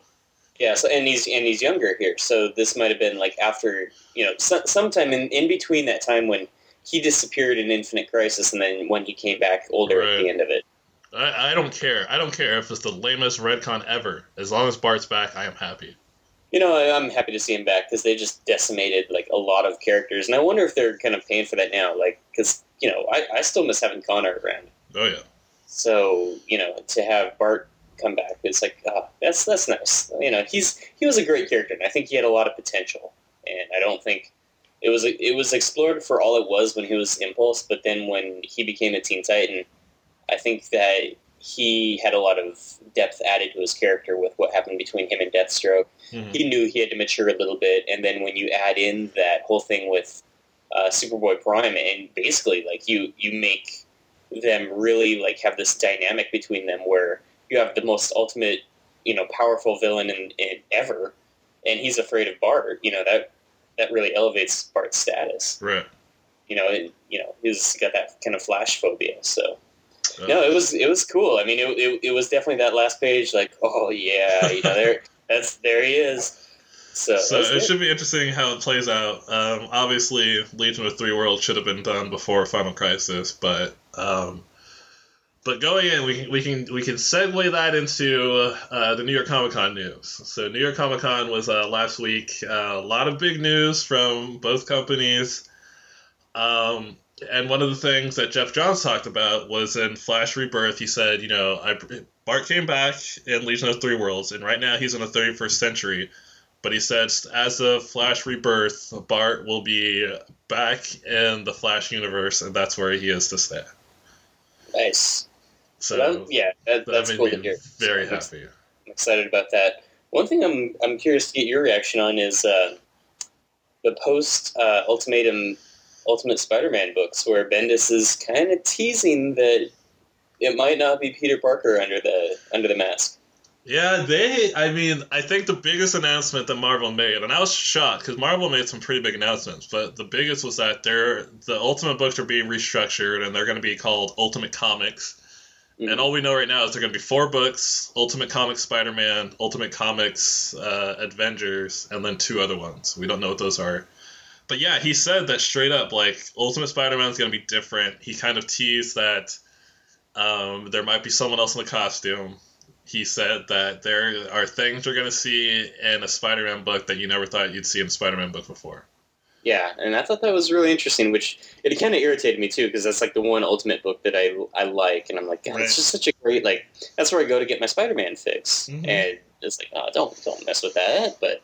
[SPEAKER 1] Yeah, so, and he's and he's younger here, so this might have been like after you know so, sometime in, in between that time when he disappeared in Infinite Crisis, and then when he came back older at the end of it.
[SPEAKER 2] I, I don't care. I don't care if it's the lamest retcon ever. As long as Bart's back, I am happy.
[SPEAKER 1] You know, I- I'm happy to see him back because they just decimated like a lot of characters, and I wonder if they're kind of paying for that now. Like, because you know, I, I still miss having Connor around.
[SPEAKER 2] Oh yeah.
[SPEAKER 1] So you know, to have Bart come back, it's like ah, that's that's nice. You know, he's he was a great character, and I think he had a lot of potential. And I don't think it was it was explored for all it was when he was Impulse, but then when he became a Teen Titan, I think that he had a lot of depth added to his character with what happened between him and Deathstroke.
[SPEAKER 2] Mhm.
[SPEAKER 1] He knew he had to mature a little bit, and then when you add in that whole thing with uh, Superboy Prime, and basically like you you make them really like have this dynamic between them where you have the most ultimate you know powerful villain in, in ever and he's afraid of bart you know that that really elevates bart's status
[SPEAKER 2] Right.
[SPEAKER 1] you know and, you know he's got that kind of flash phobia so
[SPEAKER 2] Uh,
[SPEAKER 1] no it was it was cool i mean it, it, it was definitely that last page like oh yeah you know there that's there he is so,
[SPEAKER 2] So it
[SPEAKER 1] good.
[SPEAKER 2] should be interesting how it plays out. Um, obviously, Legion of Three Worlds should have been done before Final Crisis, but um, but going in, we can we can we can segue that into uh, the New York Comic Con news. So New York Comic Con was uh, last week. Uh, a lot of big news from both companies. Um, and one of the things that Geoff Johns talked about was in Flash Rebirth. He said, you know, I, Bart came back in Legion of Three Worlds, and right now he's in the 31st century. But he said, as of Flash Rebirth, Bart will be back in the Flash universe, and that's where he is to stay.
[SPEAKER 1] nice
[SPEAKER 2] So
[SPEAKER 1] Well, yeah that,
[SPEAKER 2] that
[SPEAKER 1] that's cool to hear
[SPEAKER 2] very
[SPEAKER 1] So,
[SPEAKER 2] happy.
[SPEAKER 1] I'm excited about that. One thing I'm I'm curious to get your reaction on is uh, the post uh, ultimatum Ultimate Spider-Man books, where Bendis is kind of teasing that it might not be Peter Parker under the under the mask.
[SPEAKER 2] Yeah, they. I mean, I think the biggest announcement that Marvel made, and I was shocked because Marvel made some pretty big announcements, but the biggest was that they're the Ultimate books are being restructured and they're going to be called Ultimate Comics.
[SPEAKER 1] Mhm.
[SPEAKER 2] And all we know right now is they're going to be four books: Ultimate Comics Spider-Man, Ultimate Comics uh, Avengers, and then two other ones. We don't know what those are. But yeah, he said that straight up. Like Ultimate Spider-Man is going to be different. He kind of teased that um, there might be someone else in the costume. He said that there are things you're going to see in a Spider-Man book that you never thought you'd see in a Spider-Man book before.
[SPEAKER 1] Yeah, and I thought that was really interesting. Which it kind of irritated me too, because that's like the one Ultimate book that I I like, and I'm like, God,
[SPEAKER 2] Right.
[SPEAKER 1] it's just such a great like. That's where I go to get my Spider-Man fix,
[SPEAKER 2] Mhm.
[SPEAKER 1] and it's like, oh, don't don't mess with that. But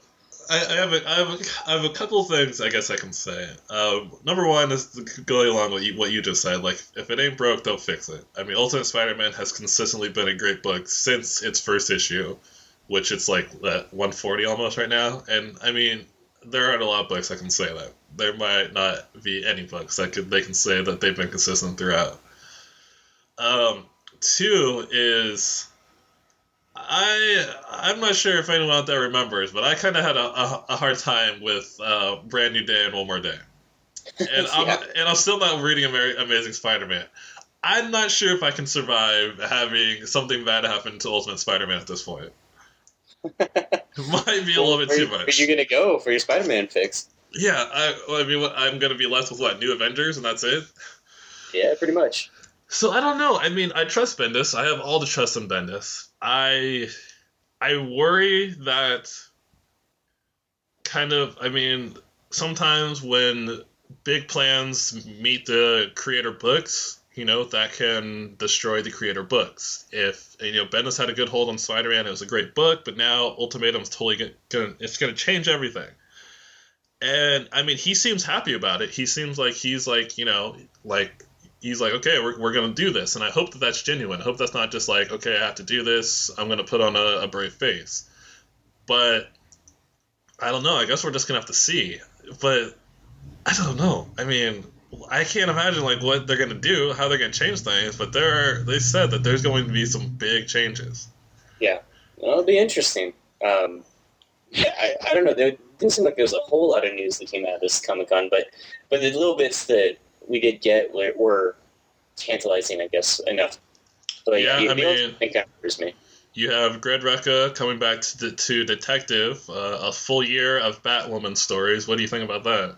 [SPEAKER 2] I, I have a, I have a, I have a couple things I guess I can say. Um, number one is going along with you, what you just said. Like, if it ain't broke, don't fix it. I mean, Ultimate Spider-Man has consistently been a great book since its first issue, which it's like what, 140 almost right now. And I mean, there aren't a lot of books that can say that. There might not be any books that could they can say that they've been consistent throughout. Um, two is I I'm not sure if anyone out there remembers, but I kind of had a, a, a hard time with uh, Brand New Day and One More Day, and I'm and I'm still not reading Amer- Amazing Spider-Man. I'm not sure if I can survive having something bad happen to Ultimate Spider-Man at this point. Might be a little bit too
[SPEAKER 1] where
[SPEAKER 2] much.
[SPEAKER 1] you gonna go for your Spider-Man fix?
[SPEAKER 2] Yeah, I, I mean, I'm gonna be left with what New Avengers, and that's it.
[SPEAKER 1] Yeah, pretty much.
[SPEAKER 2] So I don't know. I mean, I trust Bendis. I have all the trust in Bendis. I I worry that kind of I mean, sometimes when big plans meet the creator books, you know, that can destroy the creator books. If you know Bendis had a good hold on Spider-Man, it was a great book, but now Ultimatum's totally gonna it's gonna change everything. And I mean, he seems happy about it. He seems like he's like, you know, like he's like, okay, we're, we're to do this. And I hope that that's genuine. I hope that's not just like, okay, I have to do this. I'm to put on a, a brave face. But I don't know. I guess we're just to have to see. But I don't know. I mean, I can't imagine like what they're going to do, how they're going to change things. But there are, they said that there's going to be some big changes.
[SPEAKER 1] Yeah, well, it'll be interesting. Um, yeah, I, I don't know. There didn't seem like there was a whole lot of news that came out of this Comic Con, but but the little bits that we did get were, were tantalizing, I guess, enough. But
[SPEAKER 2] Yeah,
[SPEAKER 1] the,
[SPEAKER 2] I mean-
[SPEAKER 1] kind me.
[SPEAKER 2] you have Greg Rucka coming back to, to Detective, uh, a full year of Batwoman stories. What do you think about that?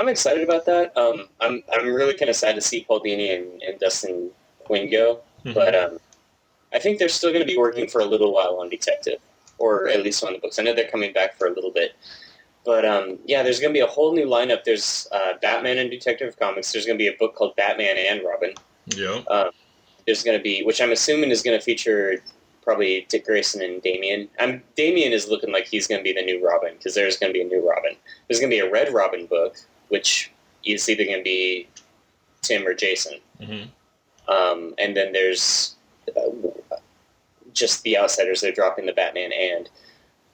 [SPEAKER 1] I'm excited about that. Um, I'm I'm really kind of sad to see Paul Dini and, and Dustin Nguyen go,
[SPEAKER 2] Mhm.
[SPEAKER 1] but um, I think they're still going to be working for a little while on Detective, or at least on the books. I know they're coming back for a little bit, but um, yeah, there's going to be a whole new lineup. There's uh, Batman and Detective Comics. There's going to be a book called Batman and Robin.
[SPEAKER 2] yeah.
[SPEAKER 1] There's going to be, which I'm assuming is going to feature probably Dick Grayson and Damian. I'm Damian is looking like he's going to be the new Robin because there's going to be a new Robin. There's going to be a Red Robin book, which is either going to be Tim or Jason.
[SPEAKER 2] hmm
[SPEAKER 1] Um, and then there's uh, just the Outsiders. They're dropping the Batman and.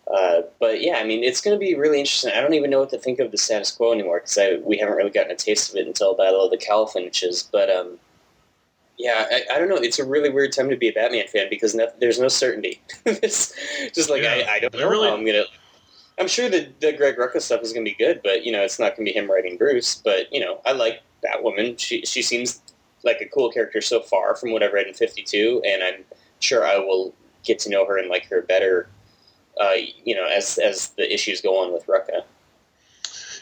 [SPEAKER 1] Uh, but yeah, I mean, it's going to be really interesting. I don't even know what to think of the status quo anymore because we haven't really gotten a taste of it until Battle of the Cowl finishes. But um, yeah, I, I don't know. It's a really weird time to be a Batman fan because no, there's no certainty. it's just like
[SPEAKER 2] Yeah,
[SPEAKER 1] I, I don't know
[SPEAKER 2] really-
[SPEAKER 1] how I'm gonna. I'm sure that the Greg Rucka stuff is going to be good, but you know, it's not going to be him writing Bruce. But you know, I like Batwoman. She she seems like a cool character so far from what I've read in 52, and I'm sure I will get to know her and like her better. Uh, you know, as as the issues go on with Rucka.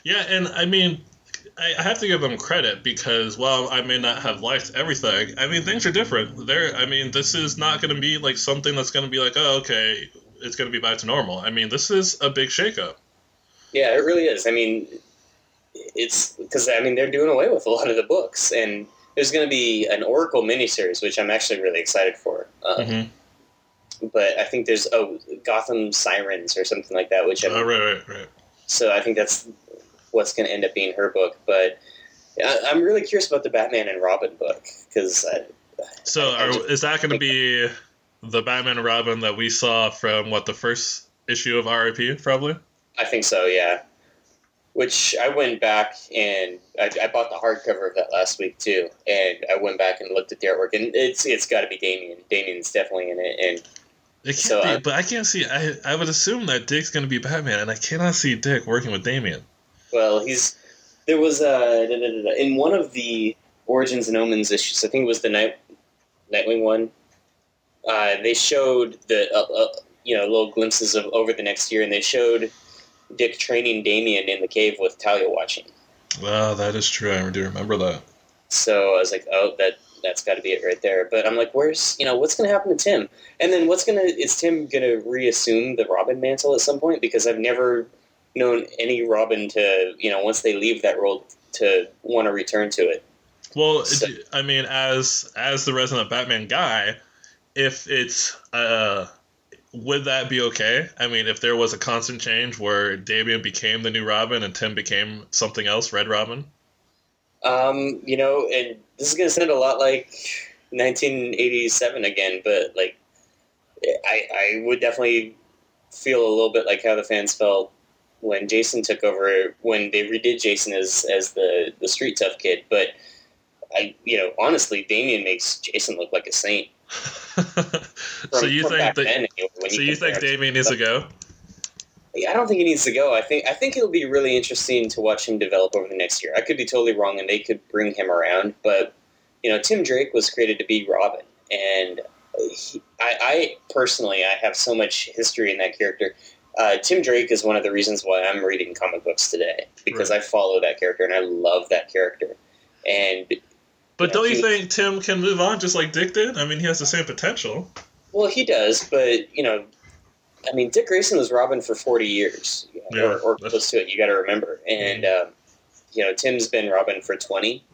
[SPEAKER 2] Yeah, and I mean, I, I have to give them credit because while I may not have liked everything, I mean things are different. There, I mean, this is not going to be like something that's going to be like, oh, okay, it's going to be back to normal. I mean, this is a big shakeup.
[SPEAKER 1] Yeah, it really is. I mean, it's because I mean they're doing away with a lot of the books, and there's going to be an Oracle miniseries, which I'm actually really excited for. Um,
[SPEAKER 2] hmm
[SPEAKER 1] But I think there's oh Gotham Sirens or something like that, which I'm,
[SPEAKER 2] Oh, right, right, right.
[SPEAKER 1] so I think that's what's going to end up being her book. But I, I'm really curious about the Batman and Robin book because
[SPEAKER 2] So,
[SPEAKER 1] I- I
[SPEAKER 2] are, is that going to be the Batman and Robin that we saw from what the first issue of RIP, probably?
[SPEAKER 1] I think so, yeah. Which I went back and I, I bought the hardcover of that last week too, and I went back and looked at the artwork, and it's it's got to be Damian. Damian's definitely in it, and
[SPEAKER 2] It can't
[SPEAKER 1] So,
[SPEAKER 2] be,
[SPEAKER 1] uh,
[SPEAKER 2] but I can't see. I I would assume that Dick's going to be Batman, and I cannot see Dick working with Damian.
[SPEAKER 1] well, he's there was a da, da, in one of the Origins and Omens issues. I think it was the Night Nightwing one. Uh, they showed the uh, uh, you know little glimpses of over the next year, and they showed Dick training Damian in the cave with Talia watching.
[SPEAKER 2] Wow, that is true. I do remember that.
[SPEAKER 1] So I was like, oh, that that's got to be it right there. But I'm like, where's you know what's going to happen to Tim? And then what's going to is Tim going to reassume the Robin mantle at some point? Because I've never known any Robin to you know once they leave that role to want to return to it.
[SPEAKER 2] Well,
[SPEAKER 1] So-
[SPEAKER 2] I mean, as as the resident Batman guy, if it's uh, would that be okay? I mean, if there was a constant change where Damian became the new Robin and Tim became something else, Red Robin.
[SPEAKER 1] Um, you know, and this is to sound a lot like 1987 again, but like I I would definitely feel a little bit like how the fans felt when Jason took over when they redid Jason as as the the street tough kid, but I you know honestly Damian makes Jason look like a saint.
[SPEAKER 2] so you think that?
[SPEAKER 1] then, anyway,
[SPEAKER 2] So you think
[SPEAKER 1] compare.
[SPEAKER 2] Damian needs to go?
[SPEAKER 1] I don't think he needs to go. I think I think it'll be really interesting to watch him develop over the next year. I could be totally wrong, and they could bring him around. But you know, Tim Drake was created to be Robin, and he, I, I personally I have so much history in that character. Uh, Tim Drake is one of the reasons why I'm reading comic books today because I follow that character and I love that character. And
[SPEAKER 2] But
[SPEAKER 1] Yeah,
[SPEAKER 2] don't you think Tim can move on just like Dick did? I mean, he has the same potential.
[SPEAKER 1] Well, he does, but you know, I mean, Dick Grayson was Robin for forty years,
[SPEAKER 2] Yeah,
[SPEAKER 1] or, or close to it. You got to remember, and um, you know, Tim's been Robin for twenty,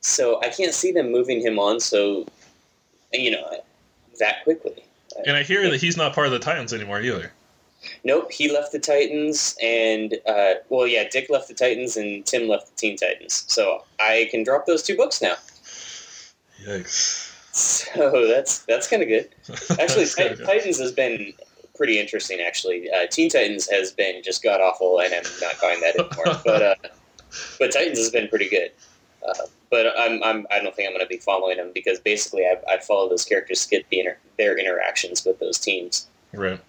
[SPEAKER 1] so I can't see them moving him on so, you know, that quickly.
[SPEAKER 2] And I hear that he's not part of the Titans anymore either.
[SPEAKER 1] Nope, he left the Titans, and uh, well, yeah, Dick left the Titans, and Tim left the Teen Titans. So I can drop those two books now.
[SPEAKER 2] Yikes.
[SPEAKER 1] So that's that's kind of good. Actually, Tit-
[SPEAKER 2] good.
[SPEAKER 1] Titans has been pretty interesting. Actually, uh, Teen Titans has been just god awful, and I'm not buying that anymore. but uh, but Titans has been pretty good. Uh, but I'm, I'm I don't think I'm going to be following them because basically I, I follow those characters to get the inter- their interactions with those teams.
[SPEAKER 2] Right.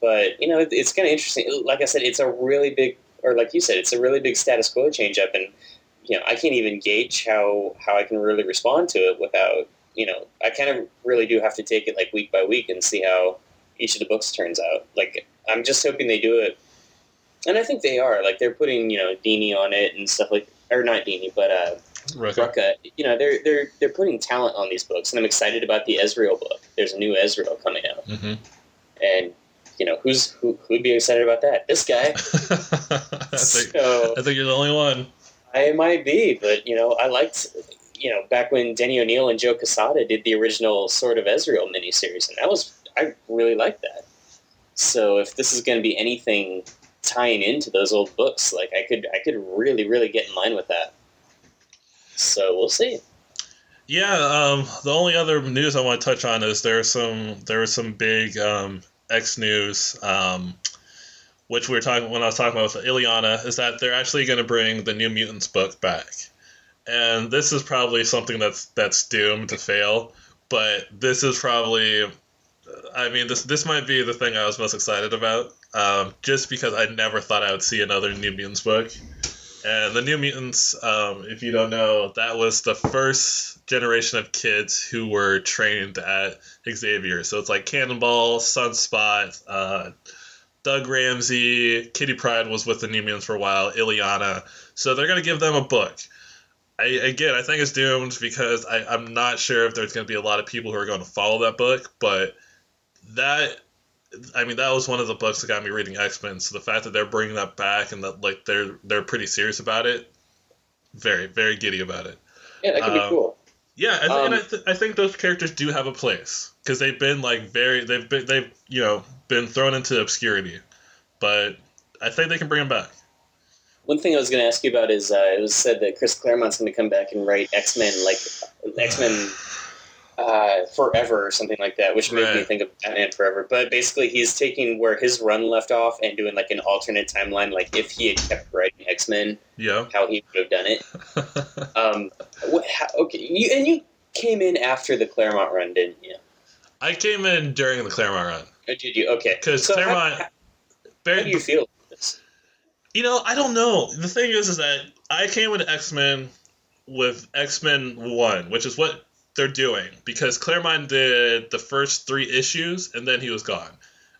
[SPEAKER 1] But you know, it, it's kind of interesting. Like I said, it's a really big, or like you said, it's a really big status quo change up, and you know, I can't even gauge how how I can really respond to it without you know, I kind of really do have to take it like week by week and see how each of the books turns out. Like I'm just hoping they do it, and I think they are. Like they're putting you know Dini on it and stuff like, or not Dini, but uh, Rucka. You know they're they're they're putting talent on these books, and I'm excited about the Azrael book. There's a new Azrael coming out,
[SPEAKER 2] Mm-hmm.
[SPEAKER 1] and you know who's who who'd be excited about that? This guy.
[SPEAKER 2] I think
[SPEAKER 1] so
[SPEAKER 2] I think you're the only one.
[SPEAKER 1] I might be, but you know I liked. You know, back when Denny O'Neil and Joe Quesada did the original Sword of Azrael miniseries, and that was I really liked that. So if this is going to be anything tying into those old books, like I could I could really really get in line with that. So we'll see.
[SPEAKER 2] Yeah, um, the only other news I want to touch on is there's some there some big um, X news, um, which we were talking when I was talking about with Illyana, is that they're actually going to bring the New Mutants book back, and this is probably something that's that's doomed to fail. But this is probably, I mean, this this might be the thing I was most excited about, um, just because I never thought I would see another New Mutants book. And the New Mutants, um, if you don't know, that was the first generation of kids who were trained at Xavier. So it's like Cannonball, Sunspot, uh, Doug Ramsey, Kitty Pryde was with the New Mutants for a while, Illyana. So they're going to give them a book. I, again, I think it's doomed because I, I'm not sure if there's going to be a lot of people who are going to follow that book, but that I mean, that was one of the books that got me reading X Men. So the fact that they're bringing that back and that like they're they're pretty serious about it, very very giddy about it.
[SPEAKER 1] Yeah, that could be
[SPEAKER 2] Um,
[SPEAKER 1] cool.
[SPEAKER 2] Yeah, and,
[SPEAKER 1] Um,
[SPEAKER 2] and I, th- I think those characters do have a place because they've been like very they've been they've you know been thrown into obscurity, but I think they can bring him back.
[SPEAKER 1] One thing I was going to ask you about is uh, it was said that Chris Claremont's going to come back and write X Men like X Men uh, Forever or something like that, which made me think of Batman Forever. But basically, he's taking where his run left off and doing like an alternate timeline, like if he had kept writing X Men,
[SPEAKER 2] Yeah.
[SPEAKER 1] how he would have done it. Um, what, how, okay, you and you came in after the Claremont run, didn't you?
[SPEAKER 2] I came in during the Claremont run
[SPEAKER 1] Or did you? Okay,
[SPEAKER 2] because
[SPEAKER 1] So how-
[SPEAKER 2] Claremont.
[SPEAKER 1] How, do you feel? this?
[SPEAKER 2] You know, I don't know. The thing is, is that I came into X Men with X Men One, which is what they're doing, because Claremont did the first three issues and then he was gone,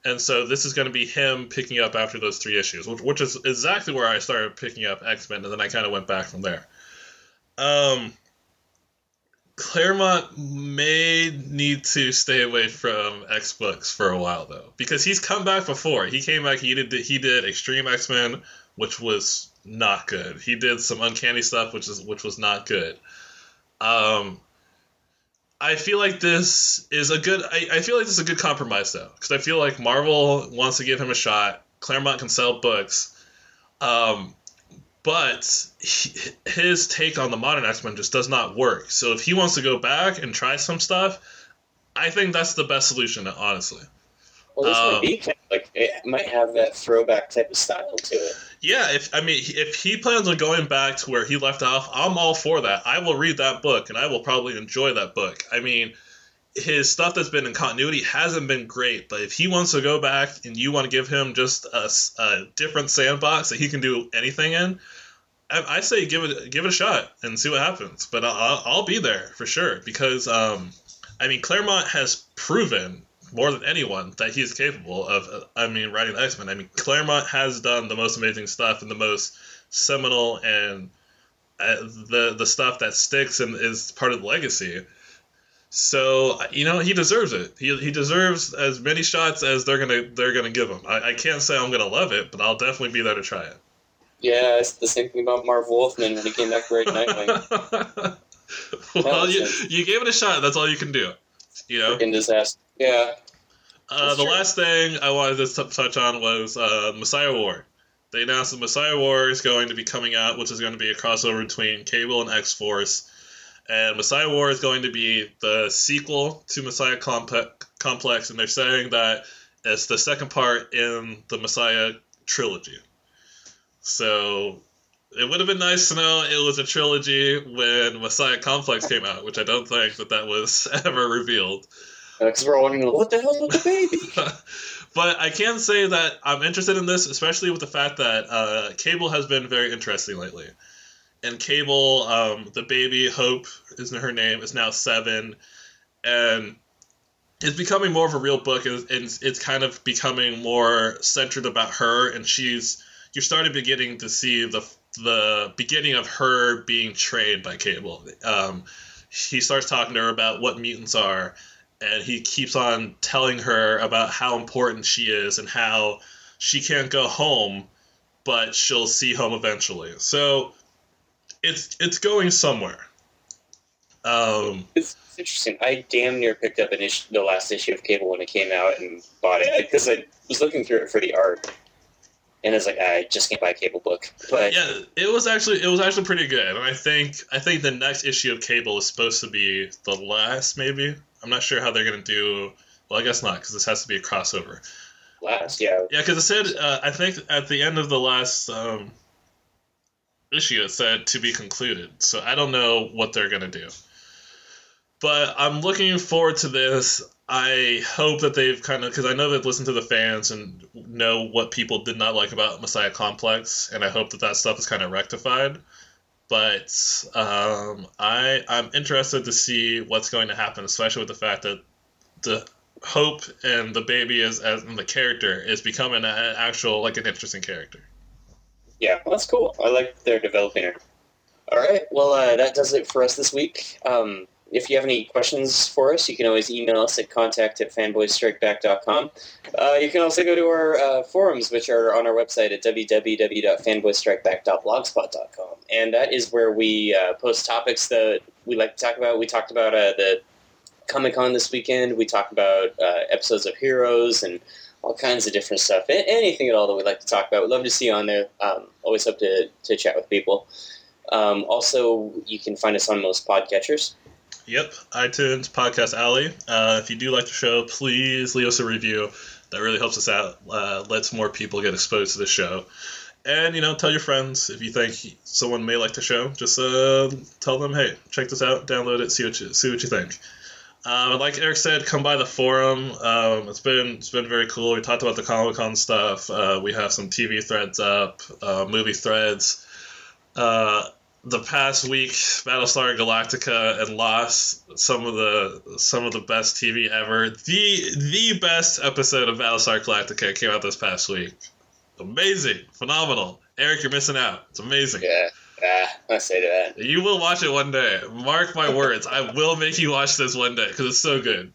[SPEAKER 2] and so this is going to be him picking up after those three issues, which, which is exactly where I started picking up X Men, and then I kind of went back from there. Um, Claremont may need to stay away from X books for a while though, because he's come back before. He came back. He did he did Extreme X Men, which was not good. He did some uncanny stuff, which is which was not good. Um, I feel like this is a good. I, I feel like this is a good compromise though, because I feel like Marvel wants to give him a shot. Claremont can sell books, um, but he, his take on the modern X Men just does not work. So if he wants to go back and try some stuff, I think that's the best solution, honestly.
[SPEAKER 1] Well, this
[SPEAKER 2] Um,
[SPEAKER 1] might be kind of like it might have that throwback type of style to it.
[SPEAKER 2] Yeah, if I mean if he plans on going back to where he left off, I'm all for that. I will read that book and I will probably enjoy that book. I mean, his stuff that's been in continuity hasn't been great, but if he wants to go back and you want to give him just a, a different sandbox that he can do anything in, I, I say give it give it a shot and see what happens. But I'll, I'll, be there for sure because um, I mean Claremont has proven more than anyone that he is capable of. uh, I mean, writing X Men. I mean, Claremont has done the most amazing stuff and the most seminal and uh, the the stuff that sticks and is part of the legacy. So you know he deserves it. He, he deserves as many shots as they're gonna they're gonna give him. I, I can't say I'm gonna love it, but I'll definitely be there to try it.
[SPEAKER 1] Yeah, it's the same thing about Marv Wolfman when he came back write Nightwing.
[SPEAKER 2] well, you, you gave it a shot. That's all you can do. You know.
[SPEAKER 1] Freaking disaster. Yeah.
[SPEAKER 2] Uh, the
[SPEAKER 1] true.
[SPEAKER 2] last thing I wanted to touch on was uh, Messiah War. They announced that Messiah War is going to be coming out, which is going to be a crossover between Cable and X Force. And Messiah War is going to be the sequel to Messiah Compe- Complex, and they're saying that it's the second part in the Messiah trilogy. So it would have been nice to know it was a trilogy when Messiah Complex came out, which I don't think that that was ever revealed.
[SPEAKER 1] Because we're all wondering, what the hell's with the baby?
[SPEAKER 2] but I can say that I'm interested in this, especially with the fact that uh, Cable has been very interesting lately. And Cable, um, the baby Hope isn't her name, is now seven, and it's becoming more of a real book, and it's, it's kind of becoming more centered about her, and she's you're starting beginning to see the the beginning of her being trained by Cable. Um, he starts talking to her about what mutants are, and he keeps on telling her about how important she is and how she can't go home, but she'll see home eventually. So it's it's going somewhere. Um,
[SPEAKER 1] it's, it's interesting. I damn near picked up an issue, the last issue of Cable when it came out and bought it because I was looking through it for the art and it's like I just can't buy a cable book. But
[SPEAKER 2] yeah, it was actually it was actually pretty good, and I think I think the next issue of Cable is supposed to be the last. Maybe I'm not sure how they're gonna do. Well, I guess not because this has to be a crossover.
[SPEAKER 1] Last, yeah.
[SPEAKER 2] Yeah, because I said uh, I think at the end of the last um, issue it said to be concluded. So I don't know what they're gonna do. But I'm looking forward to this. I hope that they've kind of because I know they've listened to the fans and know what people did not like about Messiah Complex, and I hope that that stuff is kind of rectified. But um, I I'm interested to see what's going to happen, especially with the fact that the Hope and the baby is as the character is becoming an actual like an interesting character.
[SPEAKER 1] Yeah, well, that's cool. I like they're developing her. All right, well uh, that does it for us this week. Um, if you have any questions for us, you can always email us at contact at fanboystrikeback.com. Uh, you can also go to our uh, forums, which are on our website at www.fanboystrikeback.blogspot.com. And that is where we uh, post topics that we like to talk about. We talked about uh, the Comic Con this weekend. We talked about uh, episodes of Heroes and all kinds of different stuff. Anything at all that we'd like to talk about. We'd love to see you on there. Um, always hope to, to chat with people. Um, also, you can find us on most podcatchers.
[SPEAKER 2] Yep, iTunes, Podcast Alley. Uh, if you do like the show, please leave us a review. That really helps us out. Uh, lets more people get exposed to the show. And, you know, tell your friends if you think someone may like the show. Just uh, tell them, hey, check this out, download it, see what you, see what you think. Uh, like Eric said, come by the forum. Um, it's been it's been very cool. We talked about the Comic Con stuff. Uh, we have some TV threads up, uh, movie threads. Uh, the past week, Battlestar Galactica and Lost, some of the some of the best TV ever. The the best episode of Battlestar Galactica came out this past week. Amazing, phenomenal. Eric, you're missing out. It's amazing.
[SPEAKER 1] Yeah. Ah, I say to that.
[SPEAKER 2] You will watch it one day. Mark my words. I will make you watch this one day because it's so good.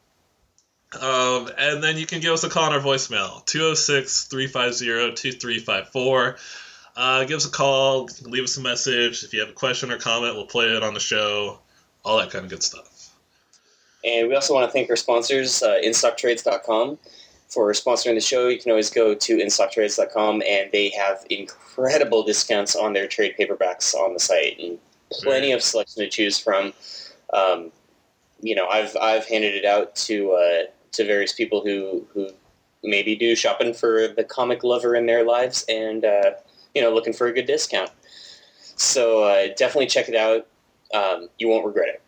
[SPEAKER 2] Um, and then you can give us a call on our voicemail 206 350 2354. Uh, give us a call, leave us a message. If you have a question or comment, we'll play it on the show. All that kind of good stuff.
[SPEAKER 1] And we also want to thank our sponsors, uh, InStockTrades.com, for sponsoring the show. You can always go to InStockTrades.com, and they have incredible discounts on their trade paperbacks on the site, and plenty of selection to choose from. Um, you know, I've I've handed it out to uh, to various people who who maybe do shopping for the comic lover in their lives, and uh, you know, looking for a good discount. So uh, definitely check it out. Um, you won't regret it.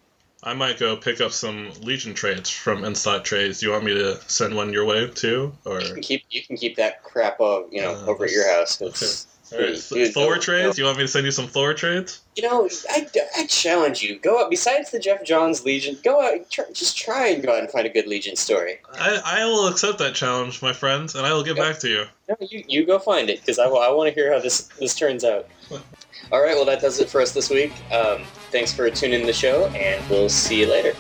[SPEAKER 2] I might go pick up some Legion trades from InStock Trades. Do you want me to send one your way too, or
[SPEAKER 1] you can keep you can keep that crap of you know uh, over at your house.
[SPEAKER 2] Okay. All right. Dude, Thor go, trades? Go. You want me to send you some Thor trades?
[SPEAKER 1] You know, I, I challenge you. Go out. Besides the Geoff Johns Legion, go out. Try, just try and go out and find a good Legion story.
[SPEAKER 2] I, I will accept that challenge, my friend, and I will get go. back to you.
[SPEAKER 1] No, you, you go find it because I, I want to hear how this this turns out. All right. Well, that does it for us this week. Um, thanks for tuning in the show, and we'll see you later.